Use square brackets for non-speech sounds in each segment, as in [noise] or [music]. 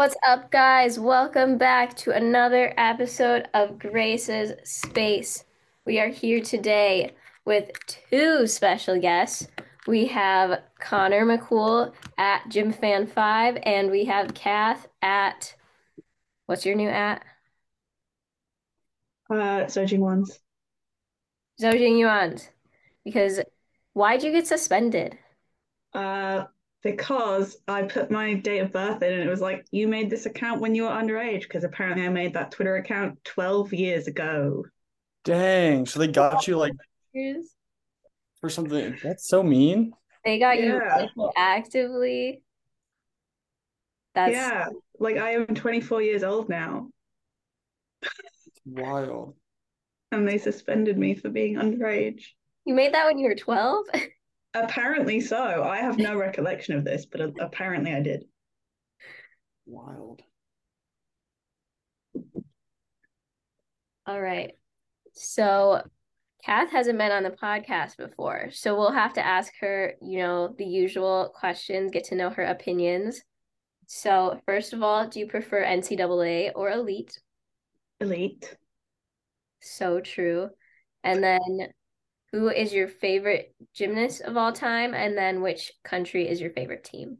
What's up, guys? Welcome back to another episode of Grace's Space. We are here today with two special guests. We have Connor McCool at GymFan5, and we have Kath at what's your new at? Uh, Zojing Ones. Zou Jingyuan. Because why'd you get suspended? Uh, because I put my date of birth in and it was like, you made this account when you were underage, because apparently I made that Twitter account 12 years ago. Dang. So they got you like for something. That's so mean. They got you actively. That's yeah, like I am 24 years old now, Wild. and they suspended me for being underage. you made that when you were 12? [laughs] Apparently so. I have no recollection of this, but apparently I did. Wild. All right. So Kath hasn't been on the podcast before, so we'll have to ask her, you know, the usual questions, get to know her opinions. So, first of all, do you prefer NCAA or elite? Elite. So true. And then, who is your favorite gymnast of all time? And then, which country is your favorite team?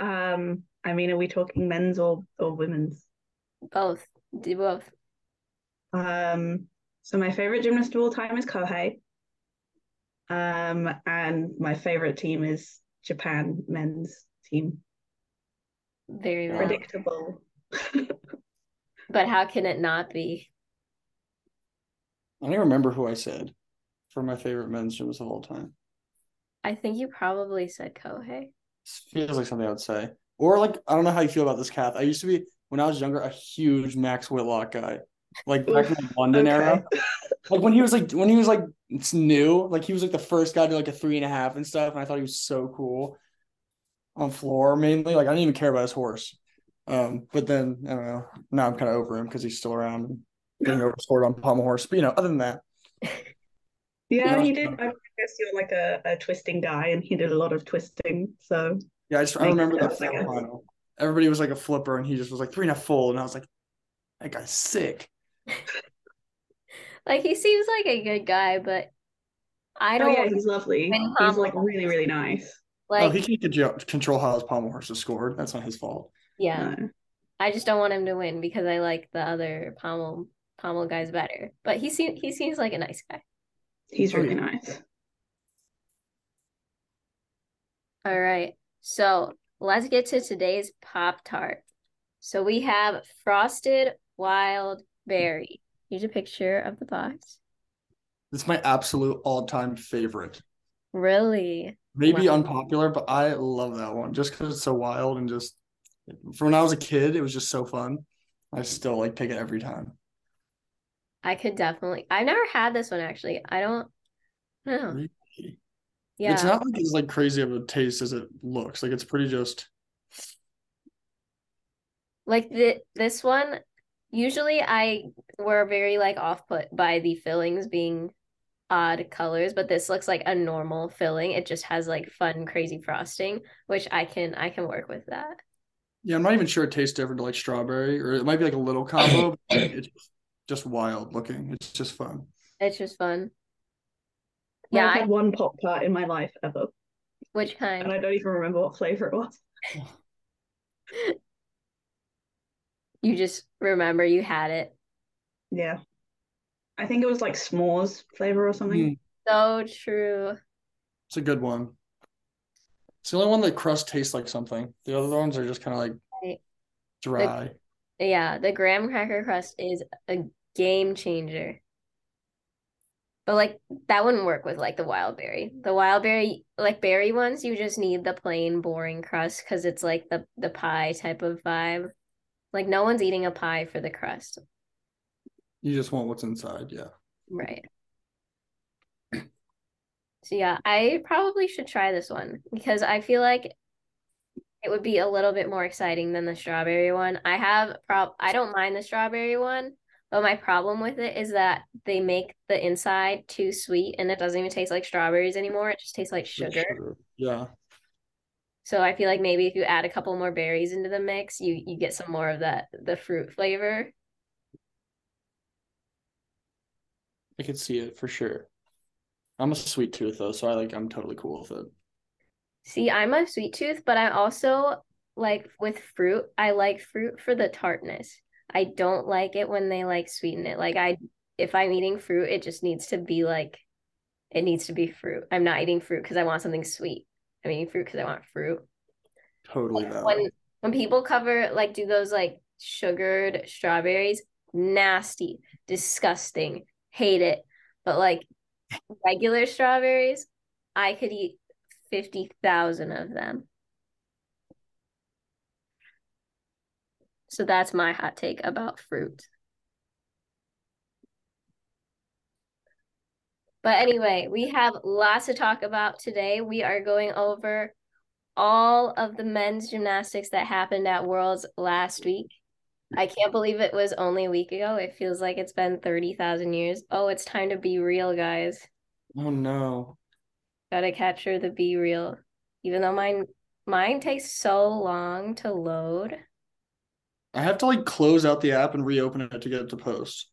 Um, I mean, are we talking men's or or women's? Both. Do both. Um, so my favorite gymnast of all time is Kohei. Um, and my favorite team is Japan men's team. Very well. Predictable. [laughs] But how can it not be? I don't even remember who I said for my favorite men's gyms of all time. I think you probably said Kohei. Feels like something I would say. Or like I don't know how you feel about this, Kath. I used to be when I was younger a huge Max Whitlock guy. Like back in the [laughs] London era. Like when he was like when he was like it's new, like he was like the first guy to like a three and a half and stuff, and I thought he was so cool on floor mainly. Like I didn't even care about his horse. Um, but then I don't know. Now I'm kind of over him because he's still around and getting overscored on pommel horse. But you know, other than that, [laughs] Yeah, Yeah. he did. I guess you're like a, a twisting guy, and he did a lot of twisting. So yeah, I just I Makes remember that sense, I final. Everybody was like a flipper, and he just was like three and a full, and I was like, that guy's sick. [laughs] Like he seems like a good guy, but I oh don't yeah, he's lovely. He's like really really nice. like oh, he can't control- control how his pommel horse is scored. That's not his fault. yeah. No. I just don't want him to win because I like the other pommel pommel guys better. But he seems he seems like a nice guy. He's Oh, really yeah. nice. All right. So let's get to today's Pop Tart. So we have frosted wild berry. Here's a picture of the box. It's my absolute all-time favorite. Really? Maybe Wow. unpopular, but I love that one just because it's so wild and just from when I was a kid, it was just so fun. I still like take it every time. I could definitely. I've never had this one actually. I don't know. Yeah. It's not like it's like crazy of a taste as it looks. Like it's pretty just Like the this one, usually I were very like off put by the fillings being odd colors, but this looks like a normal filling. It just has like fun, crazy frosting, which I can I can work with that. yeah. I'm not even sure it tastes different to like strawberry, or it might be like a little combo. but it's just wild looking. It's just fun. It's just fun. Yeah, Yeah, I've I, had one pop tart in my life ever, which kind? and? I don't even remember what flavor it was. [laughs] You just remember you had it. Yeah, I think it was like s'mores flavor or something. Mm, So true. it's a good one. It's the only one that crust tastes like something. The other ones are just kind of like Right. dry. Yeah, the graham cracker crust is a game changer. But like that wouldn't work with like the wild berry. The wild berry, like berry ones, you just need the plain boring crust because it's like the the pie type of vibe. Like no one's eating a pie for the crust. You just want what's inside. Yeah. Right. So yeah, I probably should try this one because I feel like it would be a little bit more exciting than the strawberry one. I have prob I don't mind the strawberry one, but my problem with it is that they make the inside too sweet and it doesn't even taste like strawberries anymore. It just tastes like With sugar. Yeah. So I feel like maybe if you add a couple more berries into the mix, you you get some more of that the fruit flavor. I could see it for sure. I'm a sweet tooth though, so I like I'm totally cool with it. See, I'm a sweet tooth, but I also like with fruit, I like fruit for the tartness. I don't like it when they like sweeten it. Like I if I'm eating fruit, it just needs to be like it needs to be fruit. I'm not eating fruit because I want something sweet. I'm eating fruit because I want fruit. Totally Like, when when people cover like do those like sugared strawberries, nasty, disgusting, hate it. But like regular strawberries, I could eat 50,000 of them. So that's my hot take about fruit. But anyway, we have lots to talk about today. We are going over all of the men's gymnastics that happened at Worlds last week. I can't believe it was only a week ago. It feels like it's been 30,000 years. Oh, it's time to be real, guys. Oh no. Gotta capture the be real. Even though mine mine takes so long to load. I have to like close out the app and reopen it to get it to post.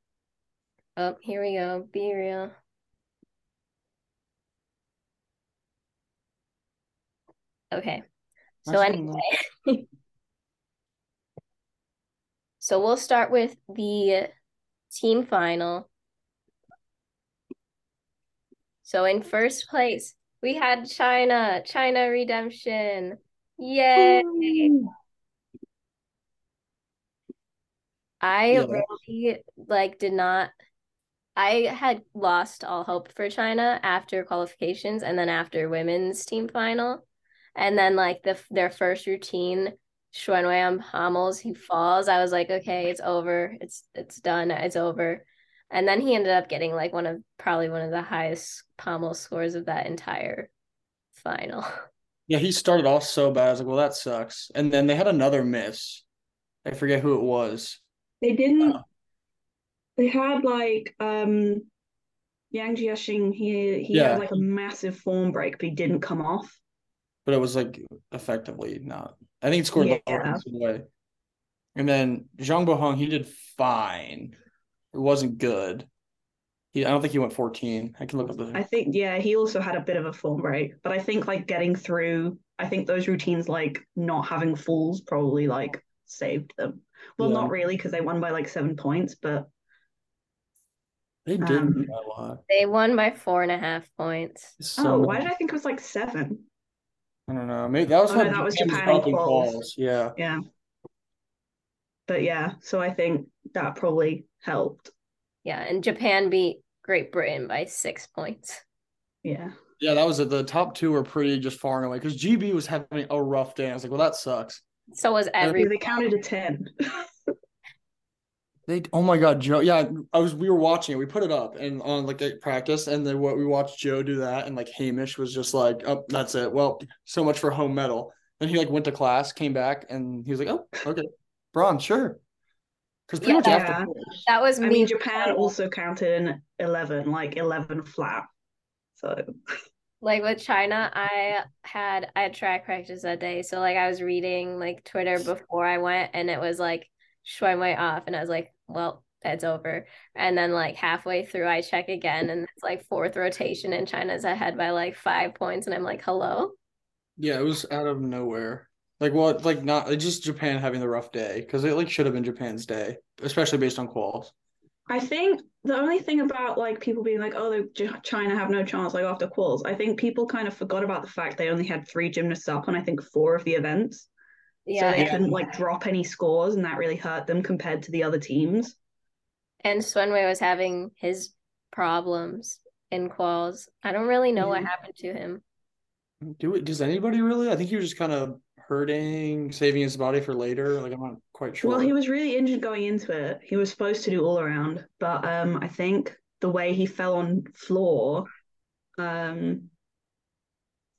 Oh, here we go. Be real. Okay. So That's anyway, [laughs] so we'll start with the team final. So in first place, we had China, China Redemption. Yay! I Yeah. really like did not I had lost all hope for China after qualifications and then after women's team final. And then like the their first routine, Sun Wei on pommels, he falls. I was like, okay, it's over. It's it's done. It's over. And then he ended up getting like one of probably one of the highest pommel scores of that entire final. [laughs] Yeah, he started off so bad. I was like, well, that sucks. And then they had another miss. I forget who it was. They didn't. They had like um, Yang Jiaxing. He he Yeah. had like a massive form break, but he didn't come off. but it was like effectively not. I think he scored lower Yeah. in way. And then Zhang Boheng, he did fine. It wasn't good. He, I don't think he went 14. I can look up the. I think yeah, he also had a bit of a form break, but I think like getting through. I think those routines like not having falls probably like saved them. Well, Yeah. not really because they won by like seven points, but they did um, a lot. They won by four and a half points. So oh, why did I think it was like seven? I don't know. Maybe that was Oh, no, that was Japan Japan in dropping quals. balls. Yeah. Yeah. But yeah, so I think that probably helped. Yeah, and Japan beat Great Britain by six points. Yeah. Yeah, that was it. The top two were pretty just far and away because GB was having a rough day. I was like, well, that sucks. So was every they counted to 10. They, oh my God, Joe. Yeah, I was. We were watching it. We put it up and on like at practice, and then what we watched Joe do that, and like Hamish was just like, "Oh, that's it. Well, so much for home medal." Then he like went to class, came back, and he was like, "Oh, okay, bronze, sure." Because pretty Yeah, much yeah. after, that was I me. mean, Japan also counted in 11, like 11 flat. So, [laughs] like with China, I had I had track practice that day, so like I was reading like Twitter before I went, and it was like Sun Wei off, and I was like, well, it's over. And then like halfway through, I check again, and it's like fourth rotation, and China's ahead by like five points, and I'm like, hello. yeah, it was out of nowhere. Like what? Like not just Japan having the rough day because it like should have been Japan's day, especially based on quals. I think the only thing about like people being like, oh, the Ch- China have no chance, like after quals, I think people kind of forgot about the fact they only had three gymnasts up on I think four of the events. Yeah, so they and, couldn't like drop any scores, and that really hurt them compared to the other teams. and Sun Wei was having his problems in quals. I don't really know what mm-hmm. happened to him. Do it? Does anybody really? I think he was just kind of hurting, saving his body for later. Like I'm not quite sure. Well, he was really injured going into it. He was supposed to do all around, but um, I think the way he fell on floor, um,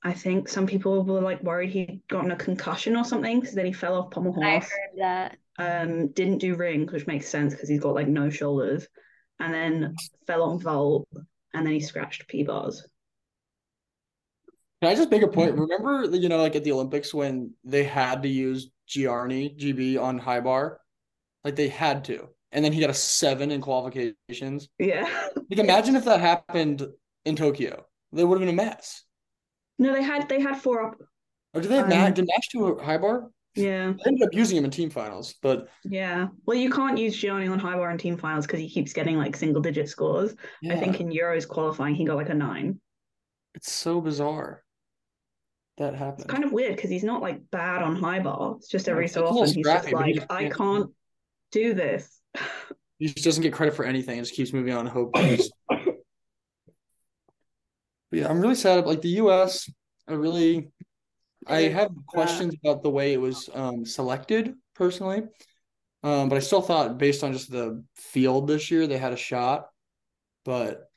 I think some people were like worried he'd gotten a concussion or something because then he fell off pommel horse. I horse. heard that. Um, didn't do rings, which makes sense because he's got like no shoulders, and then fell on vault, and then he scratched P bars. Can I just make a point? Remember, you know, like at the Olympics when they had to use Giarnni GB on high bar, like they had to, and then he got a seven in qualifications. Yeah. Like, imagine if that happened in Tokyo, they would have been a mess. No, they had they had four up. Or did they have Um, Nash? Did Nash do a high bar? Yeah. They ended up using him in team finals, but Yeah. Well, you can't use Giarnni on high bar in team finals because he keeps getting like single digit scores. yeah, I think in Euros qualifying he got like a nine. it's so bizarre that It's kind of weird because he's not like bad on high bar. It's just every so a little often he's just scrappy, but he like, just I can't- can't do this. He just doesn't get credit for anything. It just keeps moving on and hope. [coughs] he's- But yeah, I'm really sad. Like the U.S., I really, I have questions about the way it was um, selected personally. Um, but I still thought, based on just the field this year, they had a shot. But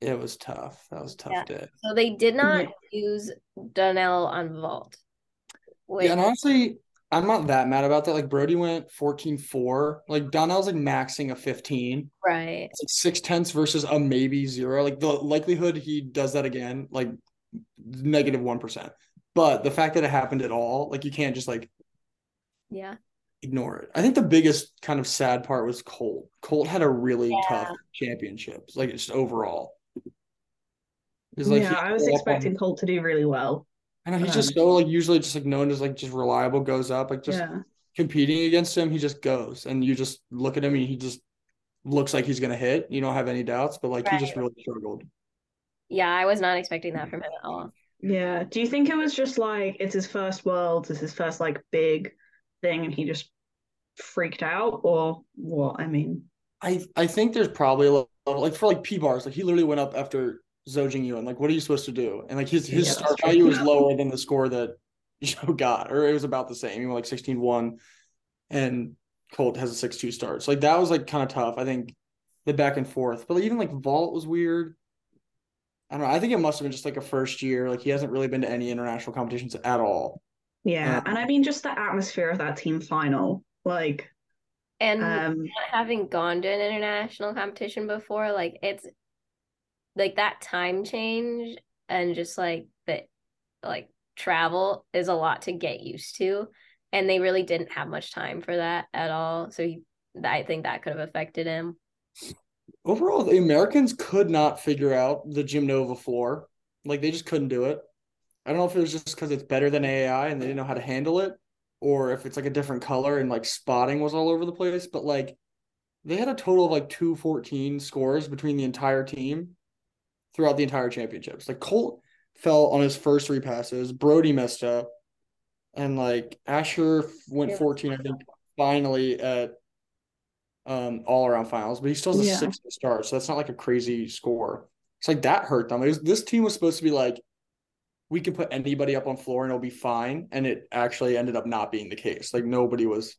it was tough. That was a tough Yeah. day. So they did not use Donnell on vault. Which, Yeah, and honestly, I'm not that mad about that. Like Brody went 14-4. Like Donnell's like maxing a 15. right. It's like six tenths versus a maybe zero. Like the likelihood he does that again, like negative one percent. But the fact that it happened at all, like you can't just like Yeah. ignore it. I think the biggest kind of sad part was Colt. Colt had a really Yeah. tough championships, like just overall. It's like yeah, I was go up on- expecting Colt to do really well. I know he's just um, so like usually just like known as like just reliable, goes up, like just yeah. competing against him, he just goes, and you just look at him and he just looks like he's gonna hit. You don't have any doubts, but like he just really struggled. Yeah, I was not expecting that from him at all. Yeah. Do you think it was just like it's his first world, it's his first like big thing and he just freaked out or what? I mean, I I think there's probably a level like for like P bars, like he literally went up after Zou Jingyuan. Like, what are you supposed to do? And like his his Yeah, start that's true. value was lower than the score that [laughs] Joe got, or it was about the same. He went like 16-1 and Colt has a 6-2 start. So like that was like kind of tough. I think the back and forth. But like, even like Vault was weird. I don't know. I think it must have been just like a first year. Like he hasn't really been to any international competitions at all. yeah. Um, and I mean just the atmosphere of that team final. Like, And um not having gone to an international competition before, like it's like that time change and just like the like travel is a lot to get used to. And they really didn't have much time for that at all. So he, I think that could have affected him. Overall, the Americans could not figure out the Gymnova floor. Like they just couldn't do it. I don't know if it was just because it's better than AI and they didn't know how to handle it, or if it's like a different color and like spotting was all over the place. But like they had a total of like 214 scores between the entire team throughout the entire championships. Like Colt fell on his first three passes, Brody messed up, and like Asher went Yeah. 14, I think, finally at um all around finals, but he still has a Yeah. six to start, so that's not like a crazy score. It's like that hurt them. It was, this team was supposed to be like, we can put anybody up on floor and it'll be fine, and it actually ended up not being the case. Like nobody was,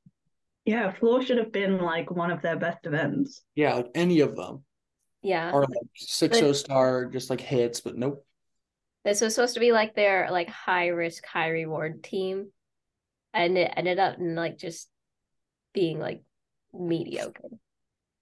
yeah, floor should have been like one of their best events. yeah, like any of them Yeah. Or like six O star, just like hits, but nope. This was supposed to be like their like high risk, high reward team. And it ended up in like just being like mediocre.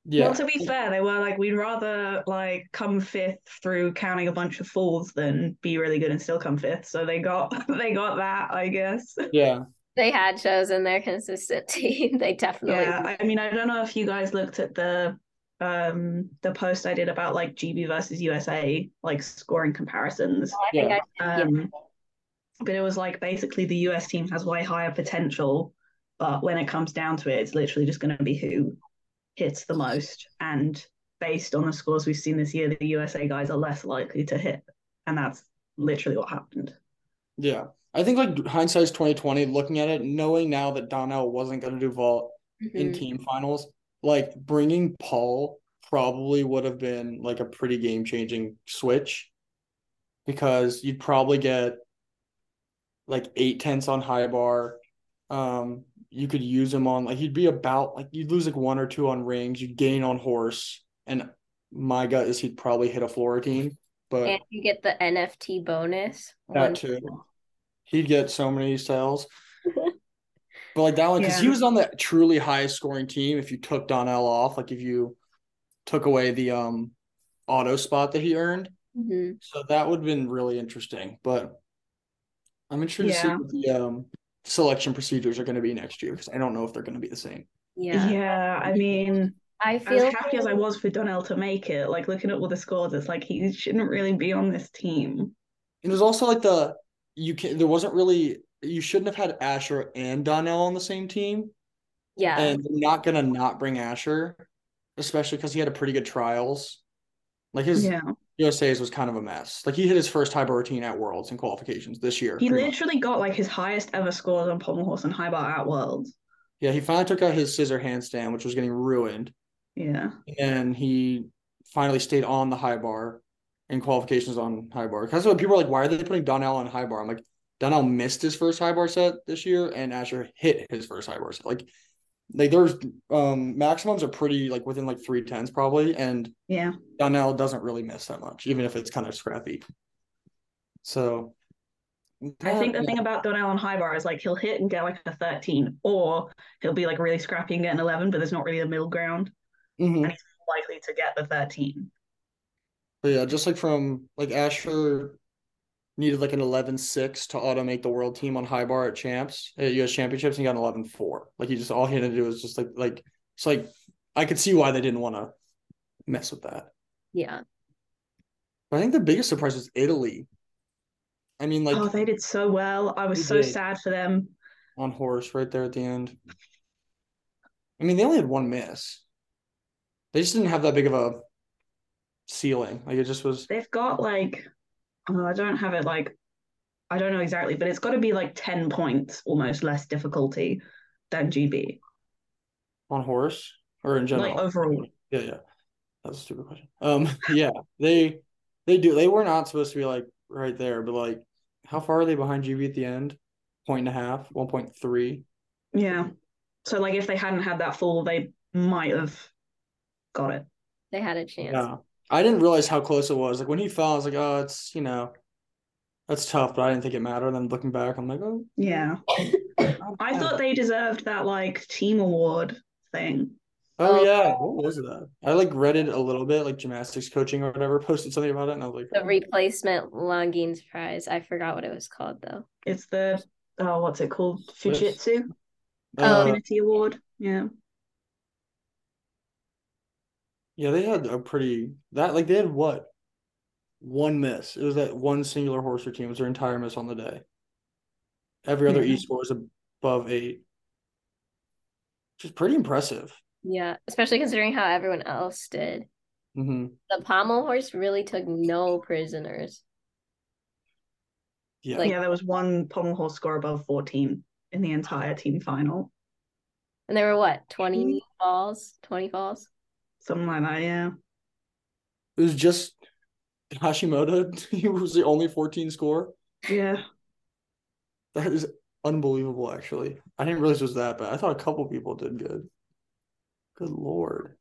Yeah, Well, to be fair, they were like, we'd rather like come fifth through counting a bunch of falls than be really good and still come fifth. So they got [laughs] they got that, I guess. yeah. They had chosen their consistent [laughs] team. They definitely Yeah, I mean, I don't know if you guys looked at the um the post I did about like GB versus USA like scoring comparisons. I think Yeah. I yeah. Um, but it was like basically the US team has way higher potential, but when it comes down to it, it's literally just going to be who hits the most. And based on the scores we've seen this year, the USA guys are less likely to hit, and that's literally what happened. Yeah. I think like hindsight's 2020, looking at it, knowing now that Donnell wasn't gonna do vault in Mhm. team finals, like bringing Paul probably would have been like a pretty game changing switch because you'd probably get like eight tenths on high bar. Um, you could use him on like he'd be about like you'd lose like one or two on rings, you'd gain on horse, and my gut is he'd probably hit a floor team, but And you get the NFT bonus. that too. He'd get so many sales. But like that one, because he was on the truly highest scoring team. If you took Donnell off, like if you took away the um auto spot that he earned, Mhm. So that would have been really interesting. But I'm interested Yeah. to see what the um, selection procedures are going to be next year because I don't know if they're going to be the same. Yeah. Yeah, I mean, I as feel happy as I was for Donnell to make it, like looking at all the scores, it's like he shouldn't really be on this team. It was also like the you can there wasn't really you shouldn't have had Asher and Donnell on the same team, yeah. and they're not gonna not bring Asher, especially because he had a pretty good trials. Like his Yeah. USA's was kind of a mess. Like he hit his first high bar routine at Worlds and qualifications this year. He pretty much. literally got like his highest ever scores on pommel horse and high bar at Worlds. Yeah, he finally took out his scissor handstand, which was getting ruined, Yeah. and he finally stayed on the high bar in qualifications on high bar. Because people are like, why are they putting Donnell on high bar? I'm like, Donnell missed his first high bar set this year, and Asher hit his first high bar set. Like, like there's um maximums are pretty like within like three tens probably, and Yeah. Donnell doesn't really miss that much, even if it's kind of scrappy. So, I think the thing about Donnell on high bar is like he'll hit and get like a 13, or he'll be like really scrappy and get an 11, but there's not really a middle ground. Mhm. And he's likely to get the 13. But yeah, just like from like Asher needed like an 11-6 to automate the world team on high bar at champs uh, at US championships and he got an 11-4. Like he just all he had to do was just like like it's like I could see why they didn't want to mess with that. yeah. But I think the biggest surprise was Italy. I mean, like oh, they did so well. I was so did. sad for them. on horse right there at the end. I mean, they only had one miss. They just didn't have that big of a ceiling. Like it just was They've got like, oh, I don't have it like, I don't know exactly, but it's got to be like 10 points almost less difficulty than GB. on horse or in general. Like overall. Yeah, yeah. That's a stupid question. Um, [laughs] yeah, they they do. They were not supposed to be like right there, but like, how far are they behind GB at the end? Point and a half, one point three. Yeah. So like if they hadn't had that fall, they might have got it. They had a chance. Yeah, I didn't realize how close it was. Like when he fell, I was like, oh, it's you know, that's tough, but I didn't think it mattered. And then looking back, I'm like, oh, Yeah. [laughs] I thought they deserved that like team award thing. oh yeah, what was that? I like read it a little bit, like gymnastics coaching or whatever, posted something about it, and I was like, The replacement Longines prize. I forgot what it was called though. It's the oh, what's it called? Fujitsu Oh. uh, Community Award. Yeah. Yeah, they had a pretty that like they had what? One miss. It was that one singular horse team. It was their entire miss on the day. Every other Yeah. E score was above eight. Which is pretty impressive. Yeah, especially considering how everyone else did. hmm The pommel horse really took no prisoners. Yeah. Like- yeah, there was one pommel horse score above 14 in the entire team final. And there were what, 20 falls? 20 falls? Something like that, yeah. It was just Hashimoto. [laughs] He was the only 14 score. Yeah. That is unbelievable, actually. I didn't realize it was that bad. I thought a couple people did good. Good lord.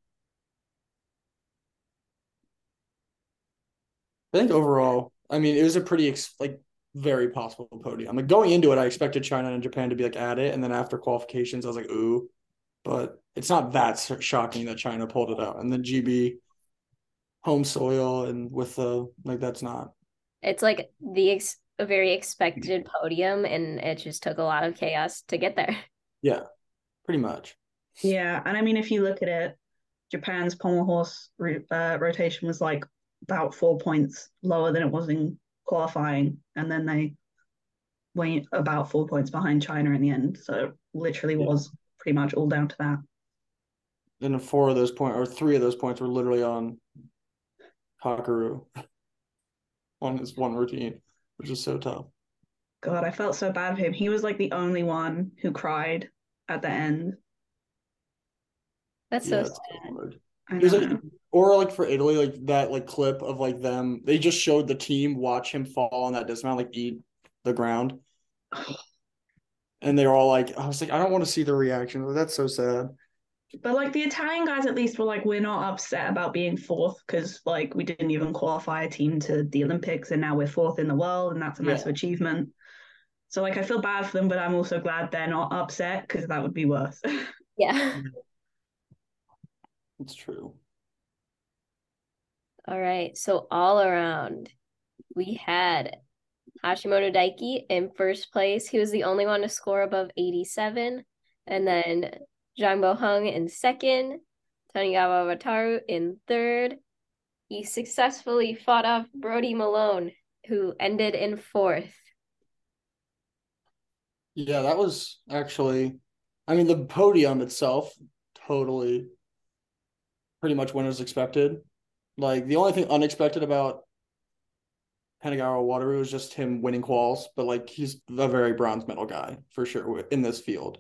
I think overall, I mean, it was a pretty ex- like very possible podium. Like going into it, I expected China and Japan to be like at it, and then after qualifications, I was like, ooh, but it's not that shocking that China pulled it out. And then GB, home soil, and with the like, that's not. It's like the ex a very expected podium, and it just took a lot of chaos to get there. [laughs] Yeah, pretty much. Yeah. And I mean, if you look at it, Japan's pommel horse ro- uh, rotation was like about four points lower than it was in qualifying. And then they went about four points behind China in the end. So literally Yeah. was pretty much all down to that. And then four of those points, or three of those points, were literally on Kakeru [laughs] on his one routine, which is so tough. God, I felt so bad for him. He was like the only one who cried at the end. That's Yeah, so sad. hard. I It was know. like, or like for Italy, like that like clip of like them. They just showed the team watch him fall on that dismount, like eat the ground, [sighs] oh, and they were all like, "I was like, I don't want to see the reaction. That's so sad." But like the Italian guys at least were like, we're not upset about being fourth because like we didn't even qualify a team to the Olympics and now we're fourth in the world and that's a massive Yeah. achievement. So like I feel bad for them, but I'm also glad they're not upset because that would be worse. [laughs] Yeah. [laughs] It's true. All right. So all around, we had Hashimoto Daiki in first place. He was the only one to score above 87. And then Zhang Boheng in second. Tanigawa Wataru in third. He successfully fought off Brody Malone, who ended in fourth. Yeah, that was actually, I mean, the podium itself totally pretty much went as expected. Like the only thing unexpected about Tanigawa Wataru is just him winning quals, but like he's a very bronze medal guy for sure in this field.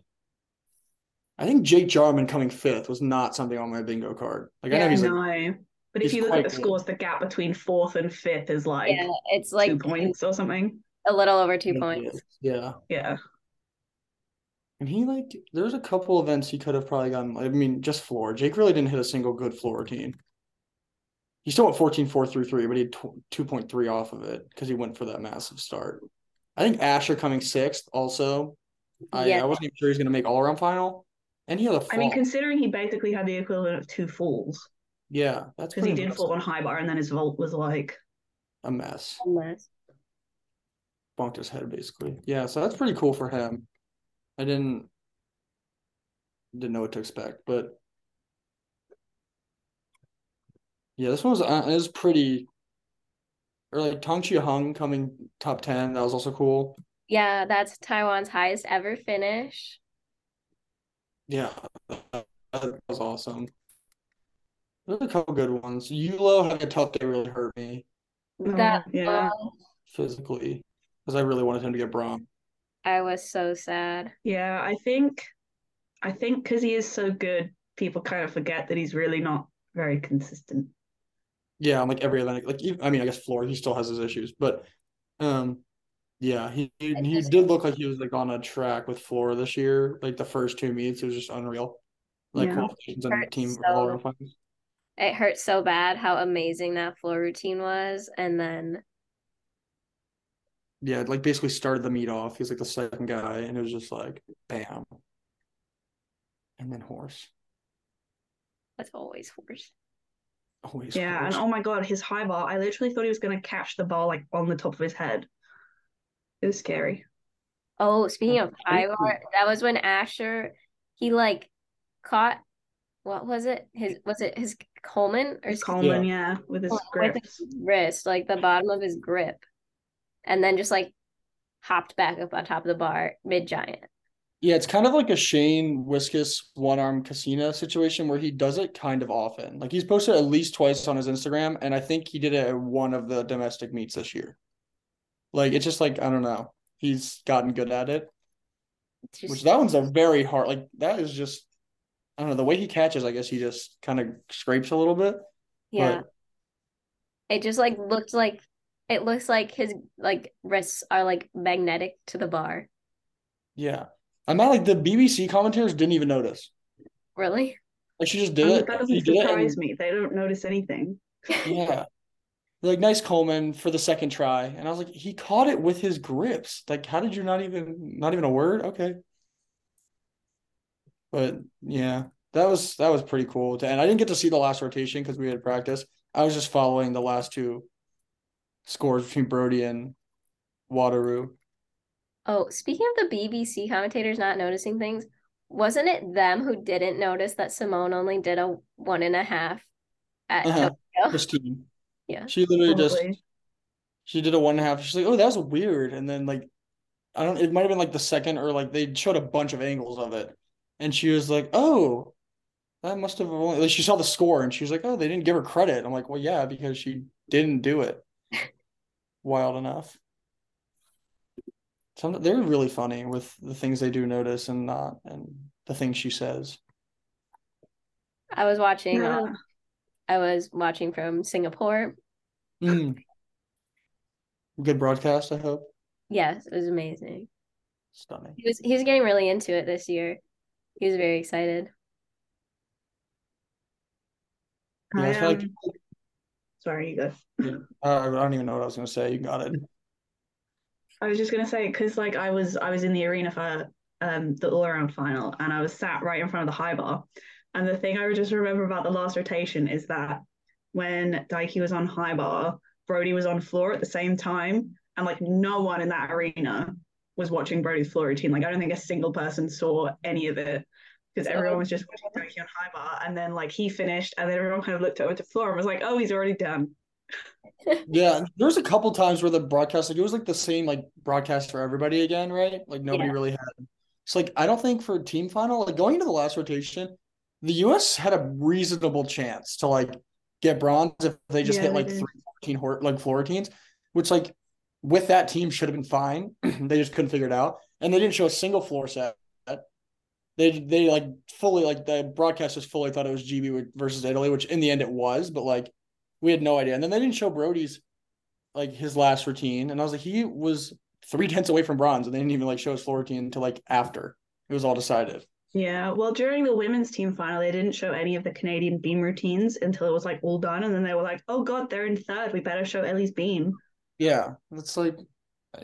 I think Jake Jarman coming fifth was not something on my bingo card. Like I know he's no. like, but if you look at the good. scores, the gap between fourth and fifth is like yeah, it's like two points or something. a little over two points. yeah. Yeah. And he like there was a couple events he could have probably gotten. I mean, just floor. Jake really didn't hit a single good floor routine. He still went 14 4 through 3, but he had 2.3 off of it because he went for that massive start. I think Asher coming sixth also. I, Yeah. I wasn't even sure he was going to make all around final. And he had a fall. I mean, considering he basically had the equivalent of two falls yeah, that's because he did fall on high bar and then his vault was like, a mess. Unless Bonked his head basically. Yeah, so that's pretty cool for him. I didn't didn't know what to expect, but yeah, this one was uh, it was pretty. Or like Tang Chia-Hung coming top ten. That was also cool. Yeah, that's Taiwan's highest ever finish. Yeah, that was awesome. There's a couple good ones. Yulo having a tough day really hurt me oh, That yeah, physically because I really wanted him to get bronze. I was so sad. yeah. I think, I think because he is so good, people kind of forget that he's really not very consistent. Yeah, on like every event, like even, I mean, I guess floor he still has his issues, but um, yeah, he he, he did look like he was like on a track with floor this year. Like the first two meets, it was just unreal. Like Yeah. qualifications and Hurt team so-. It hurt so bad how amazing that floor routine was. And then Yeah, like basically started the meet off. He's like the second guy, and it was just like bam, and then horse. that's always worse. Always Yeah, and oh my god, his high bar! I literally thought he was gonna catch the ball like on the top of his head. It was scary. Oh, speaking of high bar, that was when Asher he like caught what was it? His was it his Coleman or his Coleman, yeah, with his with his wrist, like the bottom of his grip, and then just like hopped back up on top of the bar mid giant. Yeah, it's kind of like a Shane Wiskus one arm casino situation where he does it kind of often. Like he's posted at least twice on his Instagram, and I think he did it at one of the domestic meets this year. Like it's just like I don't know. He's gotten good at it. Just Which that one's a very hard like that is just I don't know, the way he catches, I guess he just kind of scrapes a little bit. yeah. But It just like looked like it looks like his like wrists are like magnetic to the bar. yeah. I'm not like the BBC commentators didn't even notice. Really? Like she just I did mean, it. that doesn't did surprise and- me. They don't notice anything. Yeah. Like nice Coleman for the second try. And I was like, he caught it with his grips. Like, how did you not even not even a word? Okay. But yeah, that was that was pretty cool. To, and I didn't get to see the last rotation because we had practice. I was just following the last two scores between Brody and Wataru. Oh, speaking of the BBC commentators not noticing things, wasn't it them who didn't notice that Simone only did a one and a half at Uh-huh. Tokyo? Christine. Yeah. She literally just she did a one and a half. She's like, oh, that was weird. And then like I don't it might have been like the second or like they showed a bunch of angles of it. And she was like, Oh, that must have only like she saw the score and she was like, Oh, they didn't give her credit. I'm like, Well, yeah, because she didn't do it [laughs] wild enough. Some they're really funny with the things they do notice and not and the things she says. I was watching uh, I was watching from Singapore. Mm. Good broadcast, I hope. Yes, it was amazing. Stunning. He was he was getting really into it this year. He was very excited. Yeah, I I, like um, sorry, you go. uh, I don't even know what I was gonna say. You got it. I was just gonna say because like I was I was in the arena for um the all around final and I was sat right in front of the high bar. And the thing I would just remember about the last rotation is that when Daiki was on high bar, Brody was on floor at the same time, and like no one in that arena was watching Brody's floor routine. Like I don't think a single person saw any of it because everyone was just watching Daiki on high bar, and then like he finished, and then everyone kind of looked over to floor and was like, "Oh, he's already done." Yeah, there was a couple times where the broadcast like it was like the same like broadcast for everybody again, right? Like nobody Yeah. really had. It's like I don't think for team final, like going into the last rotation, the U.S. had a reasonable chance to like get bronze if they just Yeah, hit like three 14 hor- like floor routines, which like with that team should have been fine. [clears throat] they just couldn't figure it out, and they didn't show a single floor set. They they like fully like the broadcast broadcasters fully thought it was GB versus Italy, which in the end it was, but like we had no idea. And then they didn't show Brody's like his last routine, and I was like, he was three [laughs] tenths away from bronze, and they didn't even like show his floor routine until like after it was all decided. Yeah, well, during the women's team final, they didn't show any of the Canadian beam routines until it was like all done, and then they were like, "Oh God, they're in third. We better show Ellie's beam." Yeah, it's like I,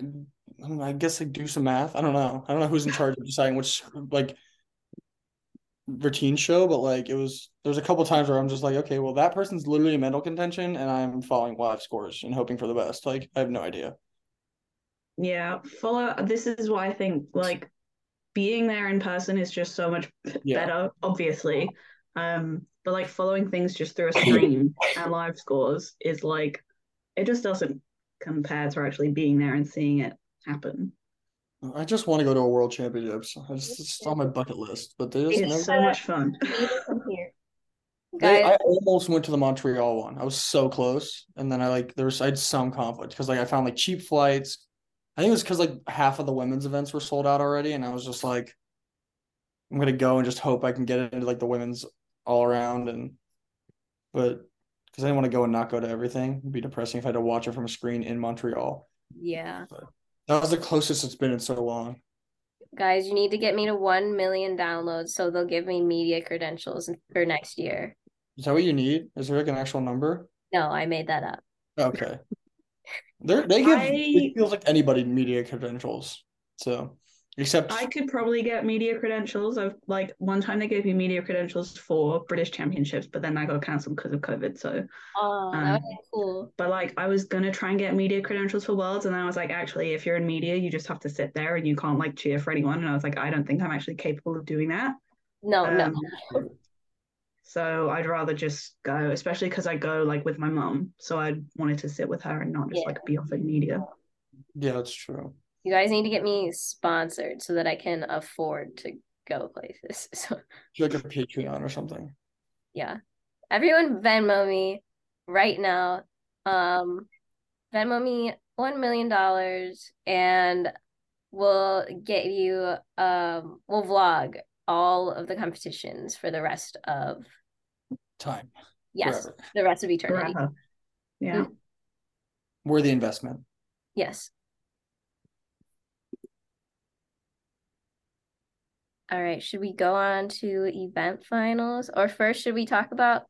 I know, I guess like do some math. I don't know. I don't know who's in charge of deciding which like routine show, but like it was there's a couple times where I'm just like, okay, well that person's literally a mental contention, and I'm following live scores and hoping for the best. Like I have no idea. Yeah, follow. This is why I think like being there in person is just so much [laughs] Yeah. better, obviously. Um, but like following things just through a screen [laughs] and live scores is like it just doesn't compare to actually being there and seeing it happen. I just want to go to a world championships. I just, it's on my bucket list, but there's It's never. so much fun. You need to come here. [laughs] They, Guys, I almost went to the Montreal one. I was so close, and then I like there was I had some conflict because like I found like cheap flights. I think it was because like half of the women's events were sold out already, and I was just like, I'm gonna go and just hope I can get into like the women's all around, and but because I didn't want to go and not go to everything, it'd be depressing if I had to watch it from a screen in Montreal. yeah. That was the closest it's been in so long. Guys, you need to get me to 1 million downloads so they'll give me media credentials for next year. Is that what you need? Is there like an actual number? No, I made that up. Okay. They're, they give [laughs] I- it feels like anybody media credentials. So except I could probably get media credentials. I've like one time they gave me media credentials for British Championships, but then I got cancelled because of COVID. So, Oh, Um, would be cool. but like I was gonna try and get media credentials for Worlds, and then I was like, actually, if you're in media, you just have to sit there and you can't like cheer for anyone. And I was like, I don't think I'm actually capable of doing that. No, no. Um, So I'd rather just go, especially because I go like with my mom. So I wanted to sit with her and not just Yeah. like be off in media. yeah, that's true. You guys need to get me sponsored so that I can afford to go places. [laughs] So like a Patreon or something. yeah. Everyone Venmo me right now. Um Venmo me one million dollars and we'll get you um we'll vlog all of the competitions for the rest of Time. yes, Forever. the rest of eternity. Forever. Yeah. Worthy investment. Yes. All right, should we go on to event finals? Or first, should we talk about?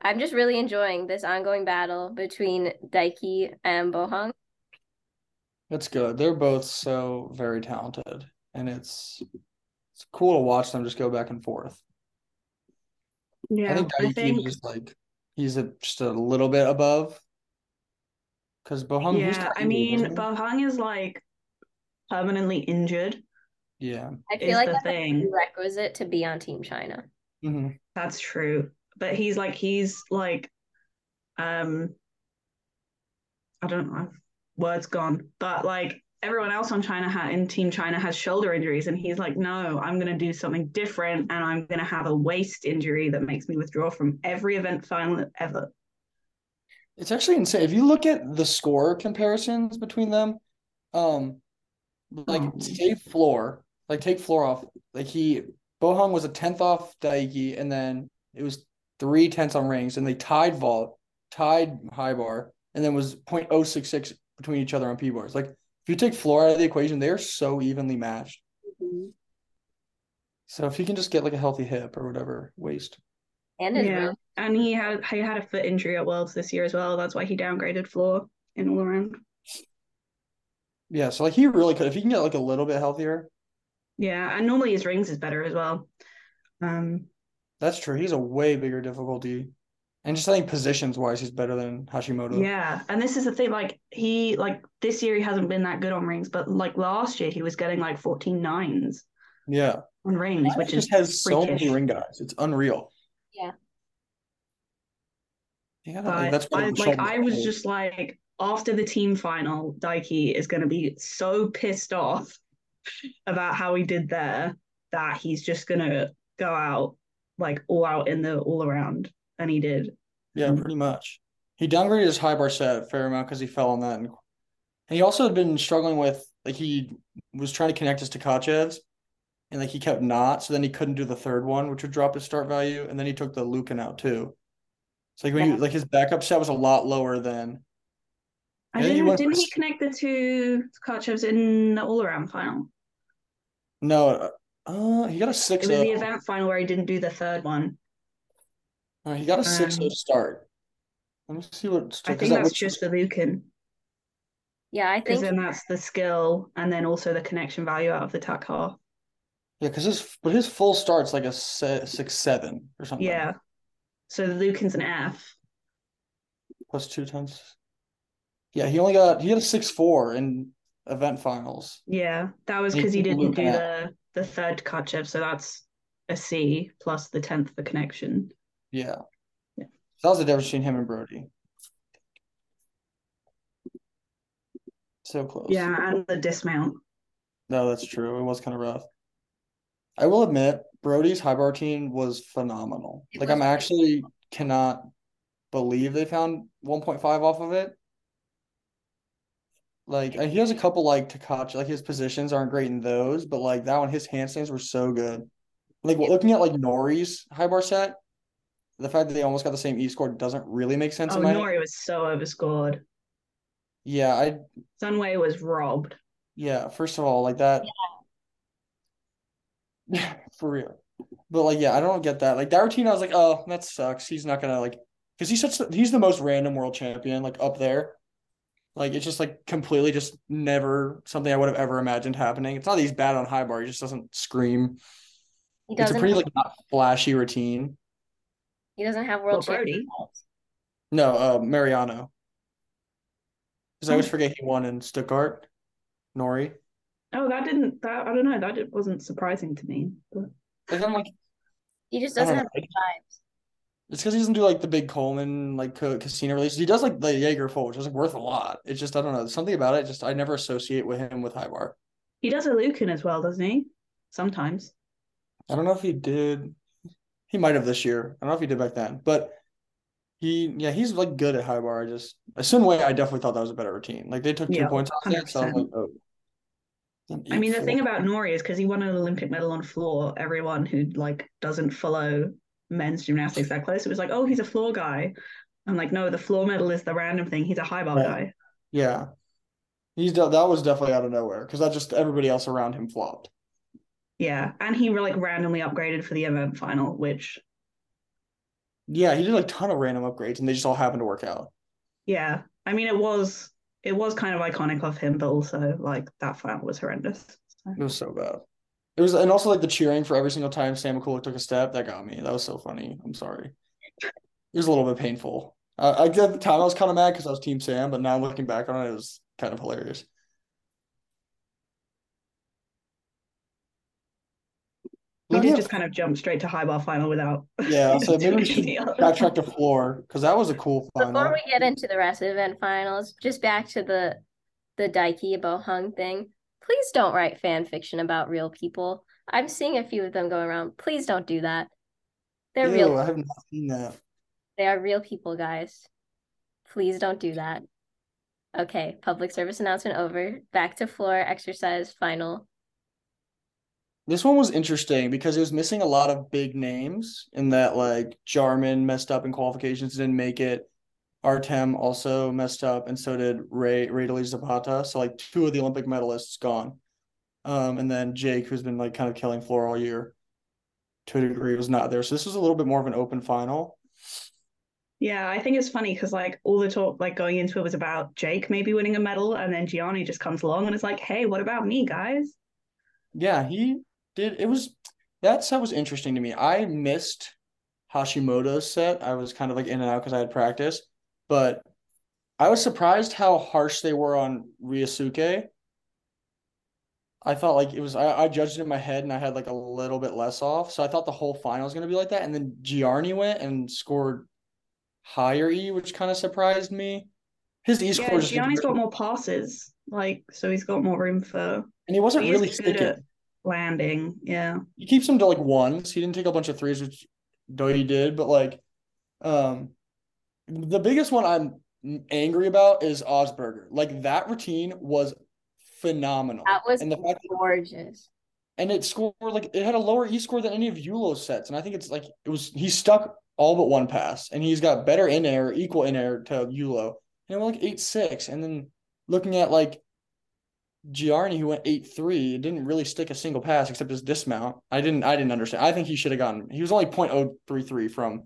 I'm just really enjoying this ongoing battle between Daiki and Boheng. That's good. They're both so very talented. And it's it's cool to watch them just go back and forth. Yeah. I think I Daiki think is like he's a, just a little bit above. Because Boheng, he was Yeah, I mean, wasn't he? Boheng is like permanently injured. Yeah. I feel like the that's a thing. prerequisite to be on Team China. hmm That's true. But he's like he's like um I don't know. Words gone. But like everyone else on China ha- in Team China has shoulder injuries and he's like, no, I'm gonna do something different and I'm gonna have a waist injury that makes me withdraw from every event final ever. It's actually insane. If you look at the score comparisons between them, um, like Oh. take floor, like take floor off. Like he Boheng was a tenth off Daiki, and then it was three tenths on rings, and they tied vault, tied high bar, and then was 0.066 between each other on P bars. Like if you take floor out of the equation, they're so evenly matched. Mm-hmm. So if you can just get like a healthy hip or whatever waist. And his Yeah. wrist. And he had he had a foot injury at Worlds this year as well. That's why he downgraded floor in all around. Yeah, so like he really could if he can get like a little bit healthier. Yeah, and normally his rings is better as well. Um That's true. He's a way bigger difficulty. And just I think positions wise, he's better than Hashimoto. Yeah, and this is the thing. Like he, like this year, he hasn't been that good on rings, but like last year, he was getting like 14 nines Yeah. on rings, He which is just has so many ring guys. It's unreal. Yeah. Yeah, But that's what I, like I was just like after the team final, Daiki is going to be so pissed off about how he did there that he's just going to go out like all out in the all around, and he did. Yeah, um, pretty much. He downgraded his high bar set a fair amount because he fell on that, and, and he also had been struggling with like he was trying to connect his Tkachevs, and like he kept not, so then he couldn't do the third one, which would drop his start value, and then he took the Liukin out too. So like when Yeah. he, like his backup set was a lot lower than I Yeah, he didn't, went didn't for he connect the two Tkachevs in the all around final? no. Uh, he got a six. It six. was the event final where he didn't do the third one. Uh, he got a six Um, start. Let me see what. I think that that's was- just the Liukin. Yeah, I Because think then that's the skill and then also the connection value out of the Takar. yeah, because his but his full start's like a se- six seven or something. Yeah. So the Liukin's an F. plus two times. Yeah, he only got he had a six four in event finals. Yeah. That was because he the didn't do the the third Tkachev, so that's a C plus the tenth for connection. Yeah. Yeah. That was the difference between him and Brody. So close. Yeah, and the dismount. No, that's true. It was kind of rough. I will admit, Brody's high bar team was phenomenal. It Like was I'm actually cannot believe they found 1.5 off of it. Like uh, he has a couple like Takachi, like his positions aren't great in those, but like that one, his handstands were so good. Like Yeah. looking at like Nori's high bar set, the fact that they almost got the same E score doesn't really make sense Oh, Nori was so overscored. Yeah, I Sun Wei was robbed. yeah, first of all, like that Yeah, [laughs] for real. But like, yeah, I don't get that. Like that routine, I was like, oh, that sucks. He's not gonna like, because he's such he's the most random world champion, like up there. Like it's just like completely just never something I would have ever imagined happening. It's not that he's bad on high bar, he just doesn't scream. he It's a pretty have, like not flashy routine. he doesn't have world Well, Brody. champion. No, uh Mariano. Because I always Oh. forget he won in Stuttgart. Nori. Oh, that didn't that I don't know, that it wasn't surprising to me. But Like I'm like, He just doesn't have know. big vibes. It's because he doesn't do like the big Coleman like ca- casino releases. He does like the Jaeger full, which is like worth a lot. It's just I don't know something about it. Just I never associate with him with high bar. he does a Liukin as well, doesn't he? Sometimes. I don't know if he did. He might have this year. I don't know if he did back then, but he yeah he's like good at high bar. I just a certain way I definitely thought that was a better routine. Like they took two Yeah, points off that, so I was 100%. like oh. I mean, the thing about Nori is because he won an Olympic medal on floor. Everyone who like doesn't follow men's gymnastics that close, it was like, oh, he's a floor guy. I'm like, no, the floor medal is the random thing. He's a high bar Right. guy. yeah, he's de- that was definitely out of nowhere because that just everybody else around him flopped. Yeah, and he like randomly upgraded for the event final, which Yeah, he did like a ton of random upgrades and they just all happened to work out. yeah, I mean, it was it was kind of iconic of him, but also like that final was horrendous. So. It was so bad. It was, and also like the cheering for every single time Sam Mikulak took a step. That got me. That was so funny. I'm sorry. It was a little bit painful. Uh, I at the time I was kind of mad because I was Team Sam, but now looking back on it, it was kind of hilarious. We did just kind of jump straight to high bar final without. [laughs] yeah, so maybe we [laughs] should backtrack to floor because that was a cool Before we get into the rest of the event finals, just back to the the Daiki Boheng thing. Please don't write fan fiction about real people. I'm seeing a few of them going around. Please don't do that. They're Ew, real. I have not seen that. They are real people, guys. Please don't do that. Okay, public service announcement over. Back to floor exercise final. This one was interesting because it was missing a lot of big names in that like Jarman messed up in qualifications, didn't make it. Artem also messed up, and so did Rayderley Zapata. So like two of the Olympic medalists gone. Um, and then Jake, who's been like kind of killing floor all year, to a degree, was not there. So this was a little bit more of an open final. Yeah, I think it's funny because like all the talk like going into it was about Jake maybe winning a medal, and then Giarnni just comes along and it's like, "Hey, what about me, guys?" Yeah, he did. It was that set was interesting to me. I missed Hashimoto's set. I was kind of like in and out because I had practice, but I was surprised how harsh they were on Ryosuke. I thought like it was I, I judged it in my head and I had like a little bit less off. So I thought the whole final was gonna be like that. And then Giarnni went and scored higher E, which kind of surprised me. His E Yeah, score just Giarnni's got more passes, like so he's got more room for and he wasn't he really sticking. landing. Yeah. He keeps him to like ones. He didn't take a bunch of threes, which Doi did, but like um the biggest one I'm angry about is Osberger. Like that routine was phenomenal. That was and the fact that gorgeous. and it scored like it had a lower E score than any of Yulo's sets. And I think it's like it was he stuck all but one pass and he's got better in air, equal in air to Yulo. And it went like eight six. And then looking at like Giarnni who went eight three, didn't really stick a single pass except his dismount. I didn't I didn't understand. I think he should have gotten he was only 0.033 from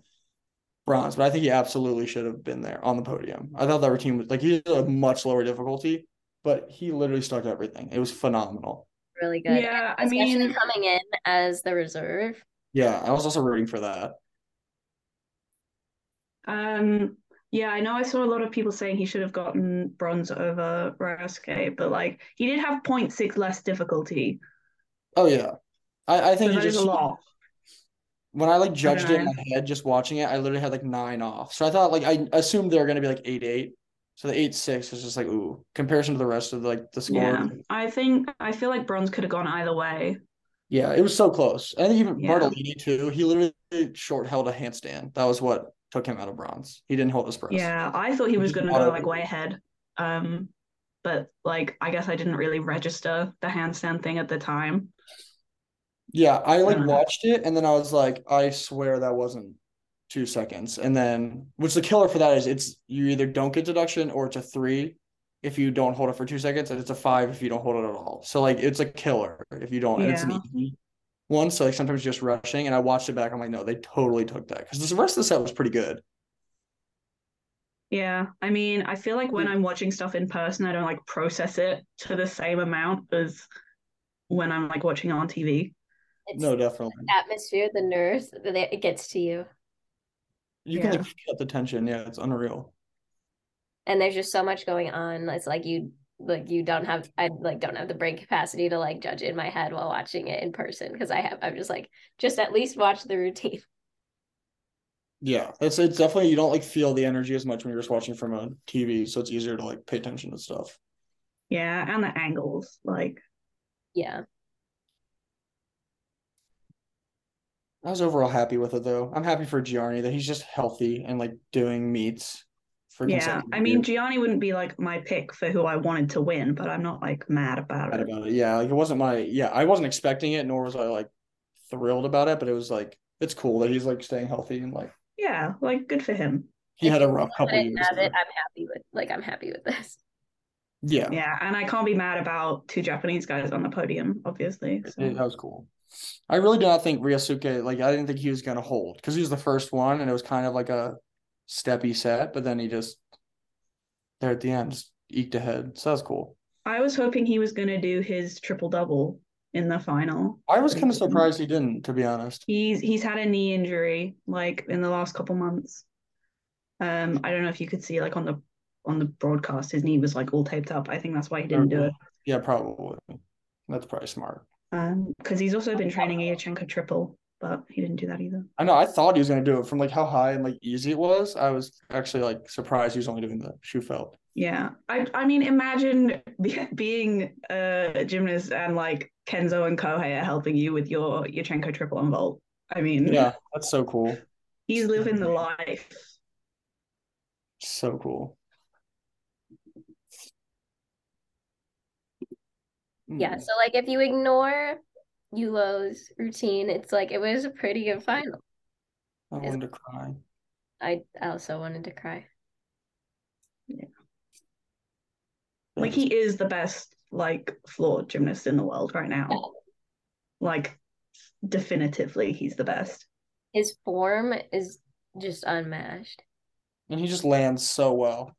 bronze, but I think he absolutely should have been there on the podium. I thought that routine was like he had a much lower difficulty, but he literally stuck everything. It was phenomenal. Really good. Yeah, I Especially mean coming in as the reserve. Yeah, I was also rooting for that. Um, yeah, I know I saw a lot of people saying he should have gotten bronze over Ryosuke, but like he did have 0.6 less difficulty. Oh yeah, I, I think So he just a lot. When I like judged it in my head just watching it, I literally had like nine off. So I thought like I assumed they were gonna be like eight eight. So the eight six is just like ooh comparison to the rest of like the score. Yeah. I think I feel like bronze could have gone either way. Yeah, it was so close. And even Yeah. Bartolini too. He literally short held a handstand. That was what took him out of bronze. He didn't hold his press. Yeah, I thought he was gonna go like way ahead. Um, but like I guess I didn't really register the handstand thing at the time. Yeah, I like Uh. watched it and then I was like, I swear that wasn't two seconds. And then which the killer for that is it's you either don't get deduction or it's a three if you don't hold it for two seconds, and it's a five if you don't hold it at all. So like it's a killer if you don't and it's an easy one. So like sometimes just rushing and I watched it back. I'm like, no, they totally took that. Because the rest of the set was pretty good. Yeah, I mean, I feel like when I'm watching stuff in person, I don't like process it to the same amount as when I'm like watching it on TV. It's No, definitely. the atmosphere, the nerves, that it gets to you. You can Yeah. like feel the tension. Yeah, it's unreal. And there's just so much going on. It's like you like you don't have I like don't have the brain capacity to like judge it in my head while watching it in person because I have I'm just like just at least watch the routine. [laughs] Yeah, it's it's definitely you don't like feel the energy as much when you're just watching from a TV, so it's easier to like pay attention to stuff. Yeah, and the angles, like Yeah. I was overall happy with it though. I'm happy for Giarnni that he's just healthy and like doing meets for yeah. I mean, years. Giarnni wouldn't be like my pick for who I wanted to win, but I'm not like mad about Mad it. about it. Yeah, like it wasn't my yeah, I wasn't expecting it, nor was I like thrilled about it, but it was like it's cool that he's like staying healthy and like Yeah, like good for him. he had a rough couple years. have it. I'm happy with like I'm happy with this. Yeah, Yeah, and I can't be mad about two Japanese guys on the podium, obviously. it- So. that was cool. I really do not think Ryosuke like I didn't think he was gonna hold because he was the first one and it was kind of like a steppy set, but then he just there at the end just eked ahead. So that was cool. I was hoping he was gonna do his triple double in the final. I was kind of surprised he didn't, to be honest. He's he's had a knee injury like in the last couple months. Um, I don't know if you could see like on the on the broadcast, his knee was like all taped up. I think that's why he didn't do it. Yeah, probably. That's probably smart. Um, because he's also been training a Yurchenko triple, but he didn't do that either. I know. I thought he was gonna do it from like how high and like easy it was. I was actually like surprised he was only doing the Shewfelt. Yeah, I I mean, imagine be, being a gymnast and like Kenzo and Kohei are helping you with your Yurchenko triple and vault. I mean, Yeah, that's so cool. he's living the life. So cool. Yeah. Mm. So like if you ignore Yulo's routine, it's like it was a pretty good final. I wanted to cry. I also wanted to cry. Yeah. Like he is the best like floor gymnast in the world right now. Like definitively, he's the best. His form is just unmatched. and he just lands so well.